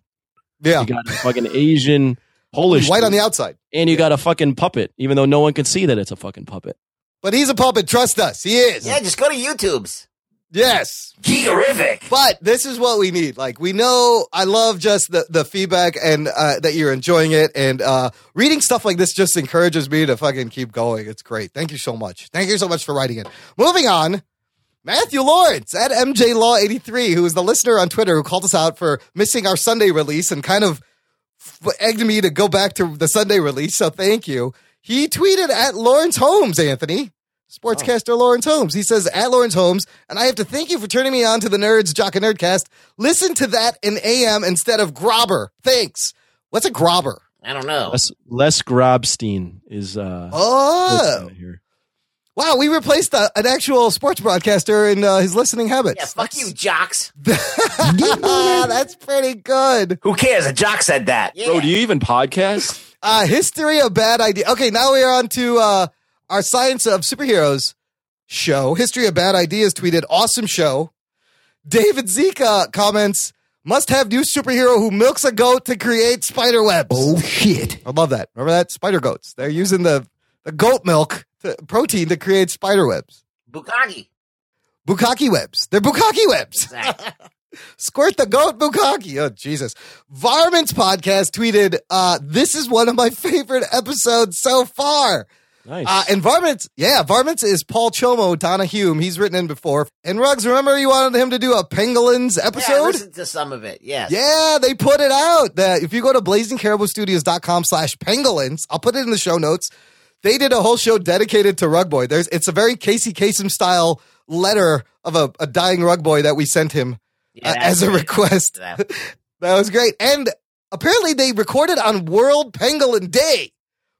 yeah, You got a fucking Asian Polish white on the outside. and you got a fucking puppet, even though no one can see that it's a fucking puppet. But he's a puppet. Trust us, he is. Yeah, just go to YouTube's. Yes. Geekerific. But this is what we need. Like we know, I love just the the feedback and uh, that you're enjoying it, and uh, reading stuff like this just encourages me to fucking keep going. It's great. Thank you so much. Thank you so much for writing it. Moving on. Matthew Lawrence at MJ Law 83, who is the listener on Twitter who called us out for missing our Sunday release and kind of egged me to go back to the Sunday release. So thank you. He tweeted at Lawrence Holmes, Anthony. Sportscaster Lawrence Holmes. He says, at Lawrence Holmes, and I have to thank you for turning me on to the Nerds Jock and Nerdcast. Listen to that in AM instead of Grobber. Thanks. What's a Grobber? I don't know. Les, Les Grobstein is uh Oh, here. wow. We replaced a, an actual sports broadcaster in uh, his listening habits. Yeah, fuck you, jocks. That's pretty good. Who cares? A jock said that. Bro, do you even podcast? Uh, history of bad idea. Okay, now we are on to uh, our Science of Superheroes show. History of Bad Ideas tweeted, awesome show. David Zika comments, must have new superhero who milks a goat to create spider webs. Oh shit. I love that. Remember that? Spider goats. They're using the, the goat milk to, protein to create spider webs. Bukaki. Bukaki webs. They're Bukaki webs. Exactly. Squirt the goat Bukaki. Oh, Jesus. Varmints podcast tweeted, uh, this is one of my favorite episodes so far. Nice. Uh, and Varmints, yeah, Varmints is Paul Chomo, Donna Hume. He's written in before. And Ruggs, remember you wanted him to do a Pangolins episode Yeah, I listened to some of it. Yes. Yeah, they put it out. That if you go to blazingcariboustudios.com slash pangolins, I'll put it in the show notes. They did a whole show dedicated to Rug Boy. There's it's a very Casey Kasem style letter of a, a dying Rug Boy that we sent him Yeah, uh, as a great. request. That- That was great. And apparently they recorded on World Pangolin Day,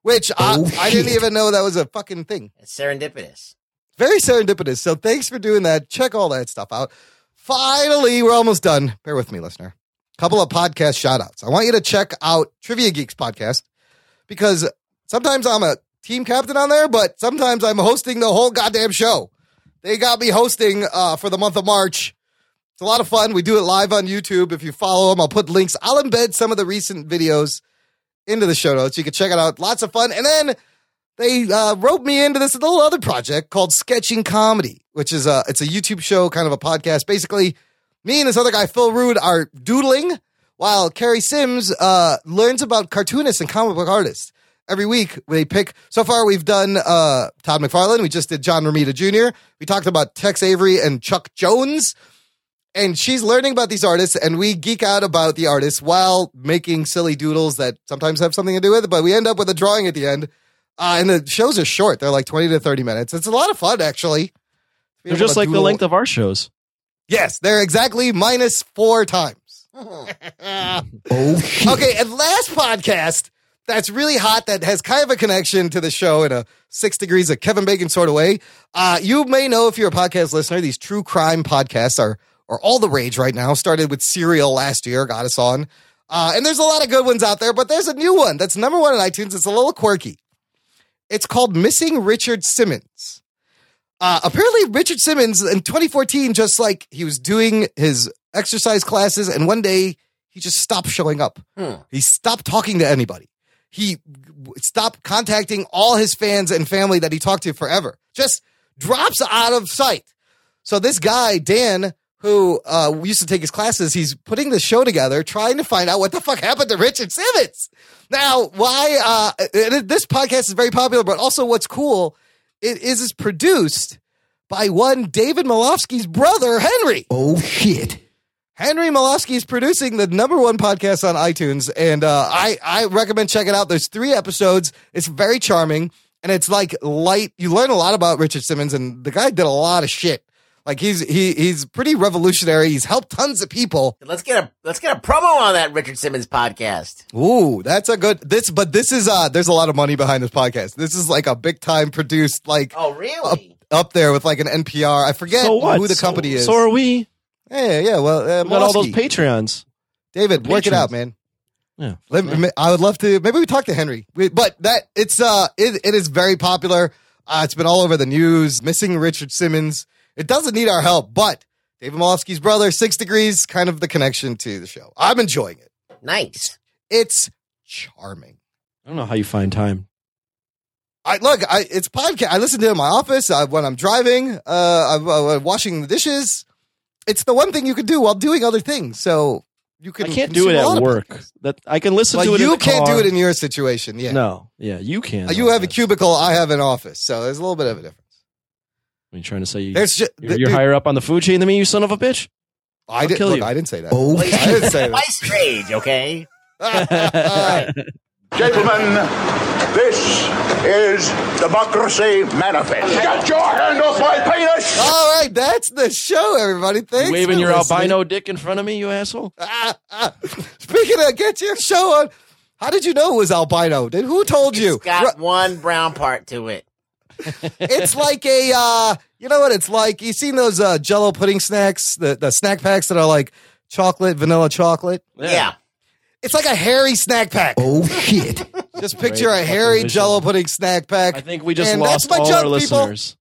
which I, Oh, I didn't even know that was a fucking thing. It's serendipitous. Very serendipitous. So thanks for doing that. Check all that stuff out. Finally, we're almost done. Bear with me, listener. Couple of podcast shout outs. I want you to check out Trivia Geeks podcast because sometimes I'm a team captain on there, but sometimes I'm hosting the whole goddamn show. They got me hosting uh, for the month of March. It's a lot of fun. We do it live on YouTube. If you follow them, I'll put links. I'll embed some of the recent videos into the show notes. You can check it out. Lots of fun. And then they uh, roped me into this little other project called Sketching Comedy, which is a it's a YouTube show, kind of a podcast. Basically, me and this other guy, Phil Rude, are doodling while Carrie Sims uh, learns about cartoonists and comic book artists. Every week they pick. So far, we've done uh, Todd McFarlane. We just did John Romita Jr. We talked about Tex Avery and Chuck Jones and she's learning about these artists and we geek out about the artists while making silly doodles that sometimes have something to do with it but we end up with a drawing at the end. Uh, and the shows are short. They're like 20 to 30 minutes. It's a lot of fun actually. They're just like the length of our shows. yes they're exactly minus four times. Oh. Okay and last podcast that's really hot that has kind of a connection to the show in a six degrees of kevin bacon sort of way. Uh, you may know if you're a podcast listener these true crime podcasts are are all the rage right now started with serial last year got us on uh, and there's a lot of good ones out there but there's a new one that's number one in itunes it's a little quirky it's called missing richard simmons uh, apparently richard simmons in 2014 just like he was doing his exercise classes and one day he just stopped showing up. Hmm. He stopped talking to anybody. He stopped contacting all his fans and family that he talked to forever. Just drops out of sight. So this guy, Dan, who uh, used to take his classes, he's putting the show together, trying to find out what the fuck happened to Richard Simmons. Now, why? Uh, this podcast is very popular, but also what's cool, it is it's produced by one David Molofsky's brother, Henry. Oh shit. Henry Molofsky is producing the number one podcast on iTunes, and uh, I I recommend checking it out. There's three episodes. It's very charming, and it's like light. You learn a lot about Richard Simmons, and the guy did a lot of shit. Like he's he he's pretty revolutionary. He's helped tons of people. Let's get a let's get a promo on that Richard Simmons podcast. Ooh, that's a good this. But this is uh, there's a lot of money behind this podcast. This is like a big time produced, like Oh, really? up there with like an NPR. I forget So who the So- company is. So are we. Yeah, yeah. Well, uh, We got all those Patreons. David, work it out, man. Yeah. Let me- I would love to. Maybe we talk to Henry, We- but that it's uh, it, it is very popular. Uh, it's been all over the news. Missing Richard Simmons. It doesn't need our help, but David Molofsky's brother, Six Degrees, kind of the connection to the show. I'm enjoying it. Nice. It's charming. I don't know how you find time. I look. I it's podcast. I listen to it in my office uh, when I'm driving. Uh, I'm uh, washing the dishes. It's the one thing you can do while doing other things. So you can. I can't do it at of work. That I can listen Well, to it. in you the can't car. do it in your situation. Yeah. No, yeah, you can. Uh, you have a cubicle. I have an office. So there's a little bit of a difference. Are you trying to say you, There's ju- you're, th- you're dude- higher up on the food chain than me, you son of a bitch? I I'll didn't. kill Look, you. I didn't say that. Oh I didn't say that. Twice your age, okay? Gentlemen, this is Democracy Manifest. Get your hand off my penis! All right, that's the show, everybody. Thanks. You waving for your listening. albino dick in front of me, you asshole? Speaking of, get your show on. How did you know it was albino? Did who told you? It's got one brown part to it. It's like a uh you know what it's like you seen those uh jello pudding snacks the the snack packs that are like chocolate vanilla chocolate Yeah. it's like a hairy snack pack Oh shit. just picture Great a hairy visual. jello pudding snack pack I think we just And lost that's my all joke, our people. listeners.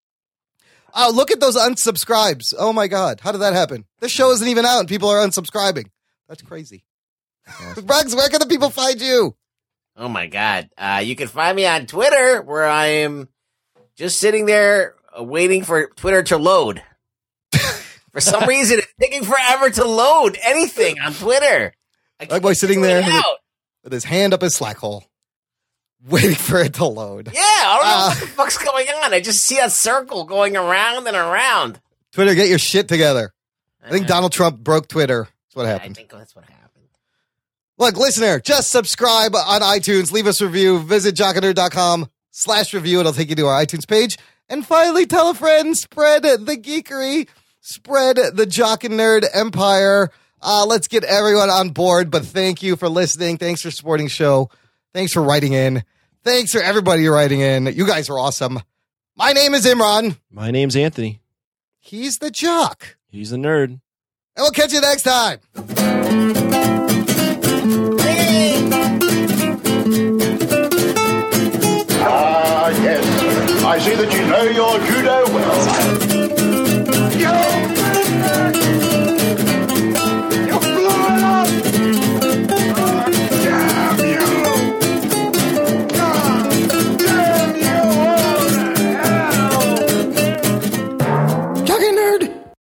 oh look at those unsubscribes oh my god how did that happen this show isn't even out and people are unsubscribing that's crazy Rugs, where can the people find you Oh my god. Uh, you can find me on Twitter where I am just sitting there uh, waiting for Twitter to load. for some reason, it's taking forever to load anything on Twitter. I Like boy sitting there with, with his hand up his slack hole waiting for it to load Yeah, I don't know Uh, what the fuck's going on. I just see a circle going around and around. Twitter, get your shit together. I think Donald Trump broke Twitter. That's what happened. I think that's what happened. Look, listener, just subscribe on iTunes, leave us a review, visit jockandnerd.com slash review. It'll take you to our iTunes page. And finally, tell a friend, spread the geekery, spread the Jock and Nerd empire. Uh, let's get everyone on board. But thank you for listening. Thanks for supporting the show. Thanks for writing in. Thanks for everybody writing in. You guys are awesome. My name is Imran. My name's Anthony. He's the jock. He's a nerd. And we'll catch you next time.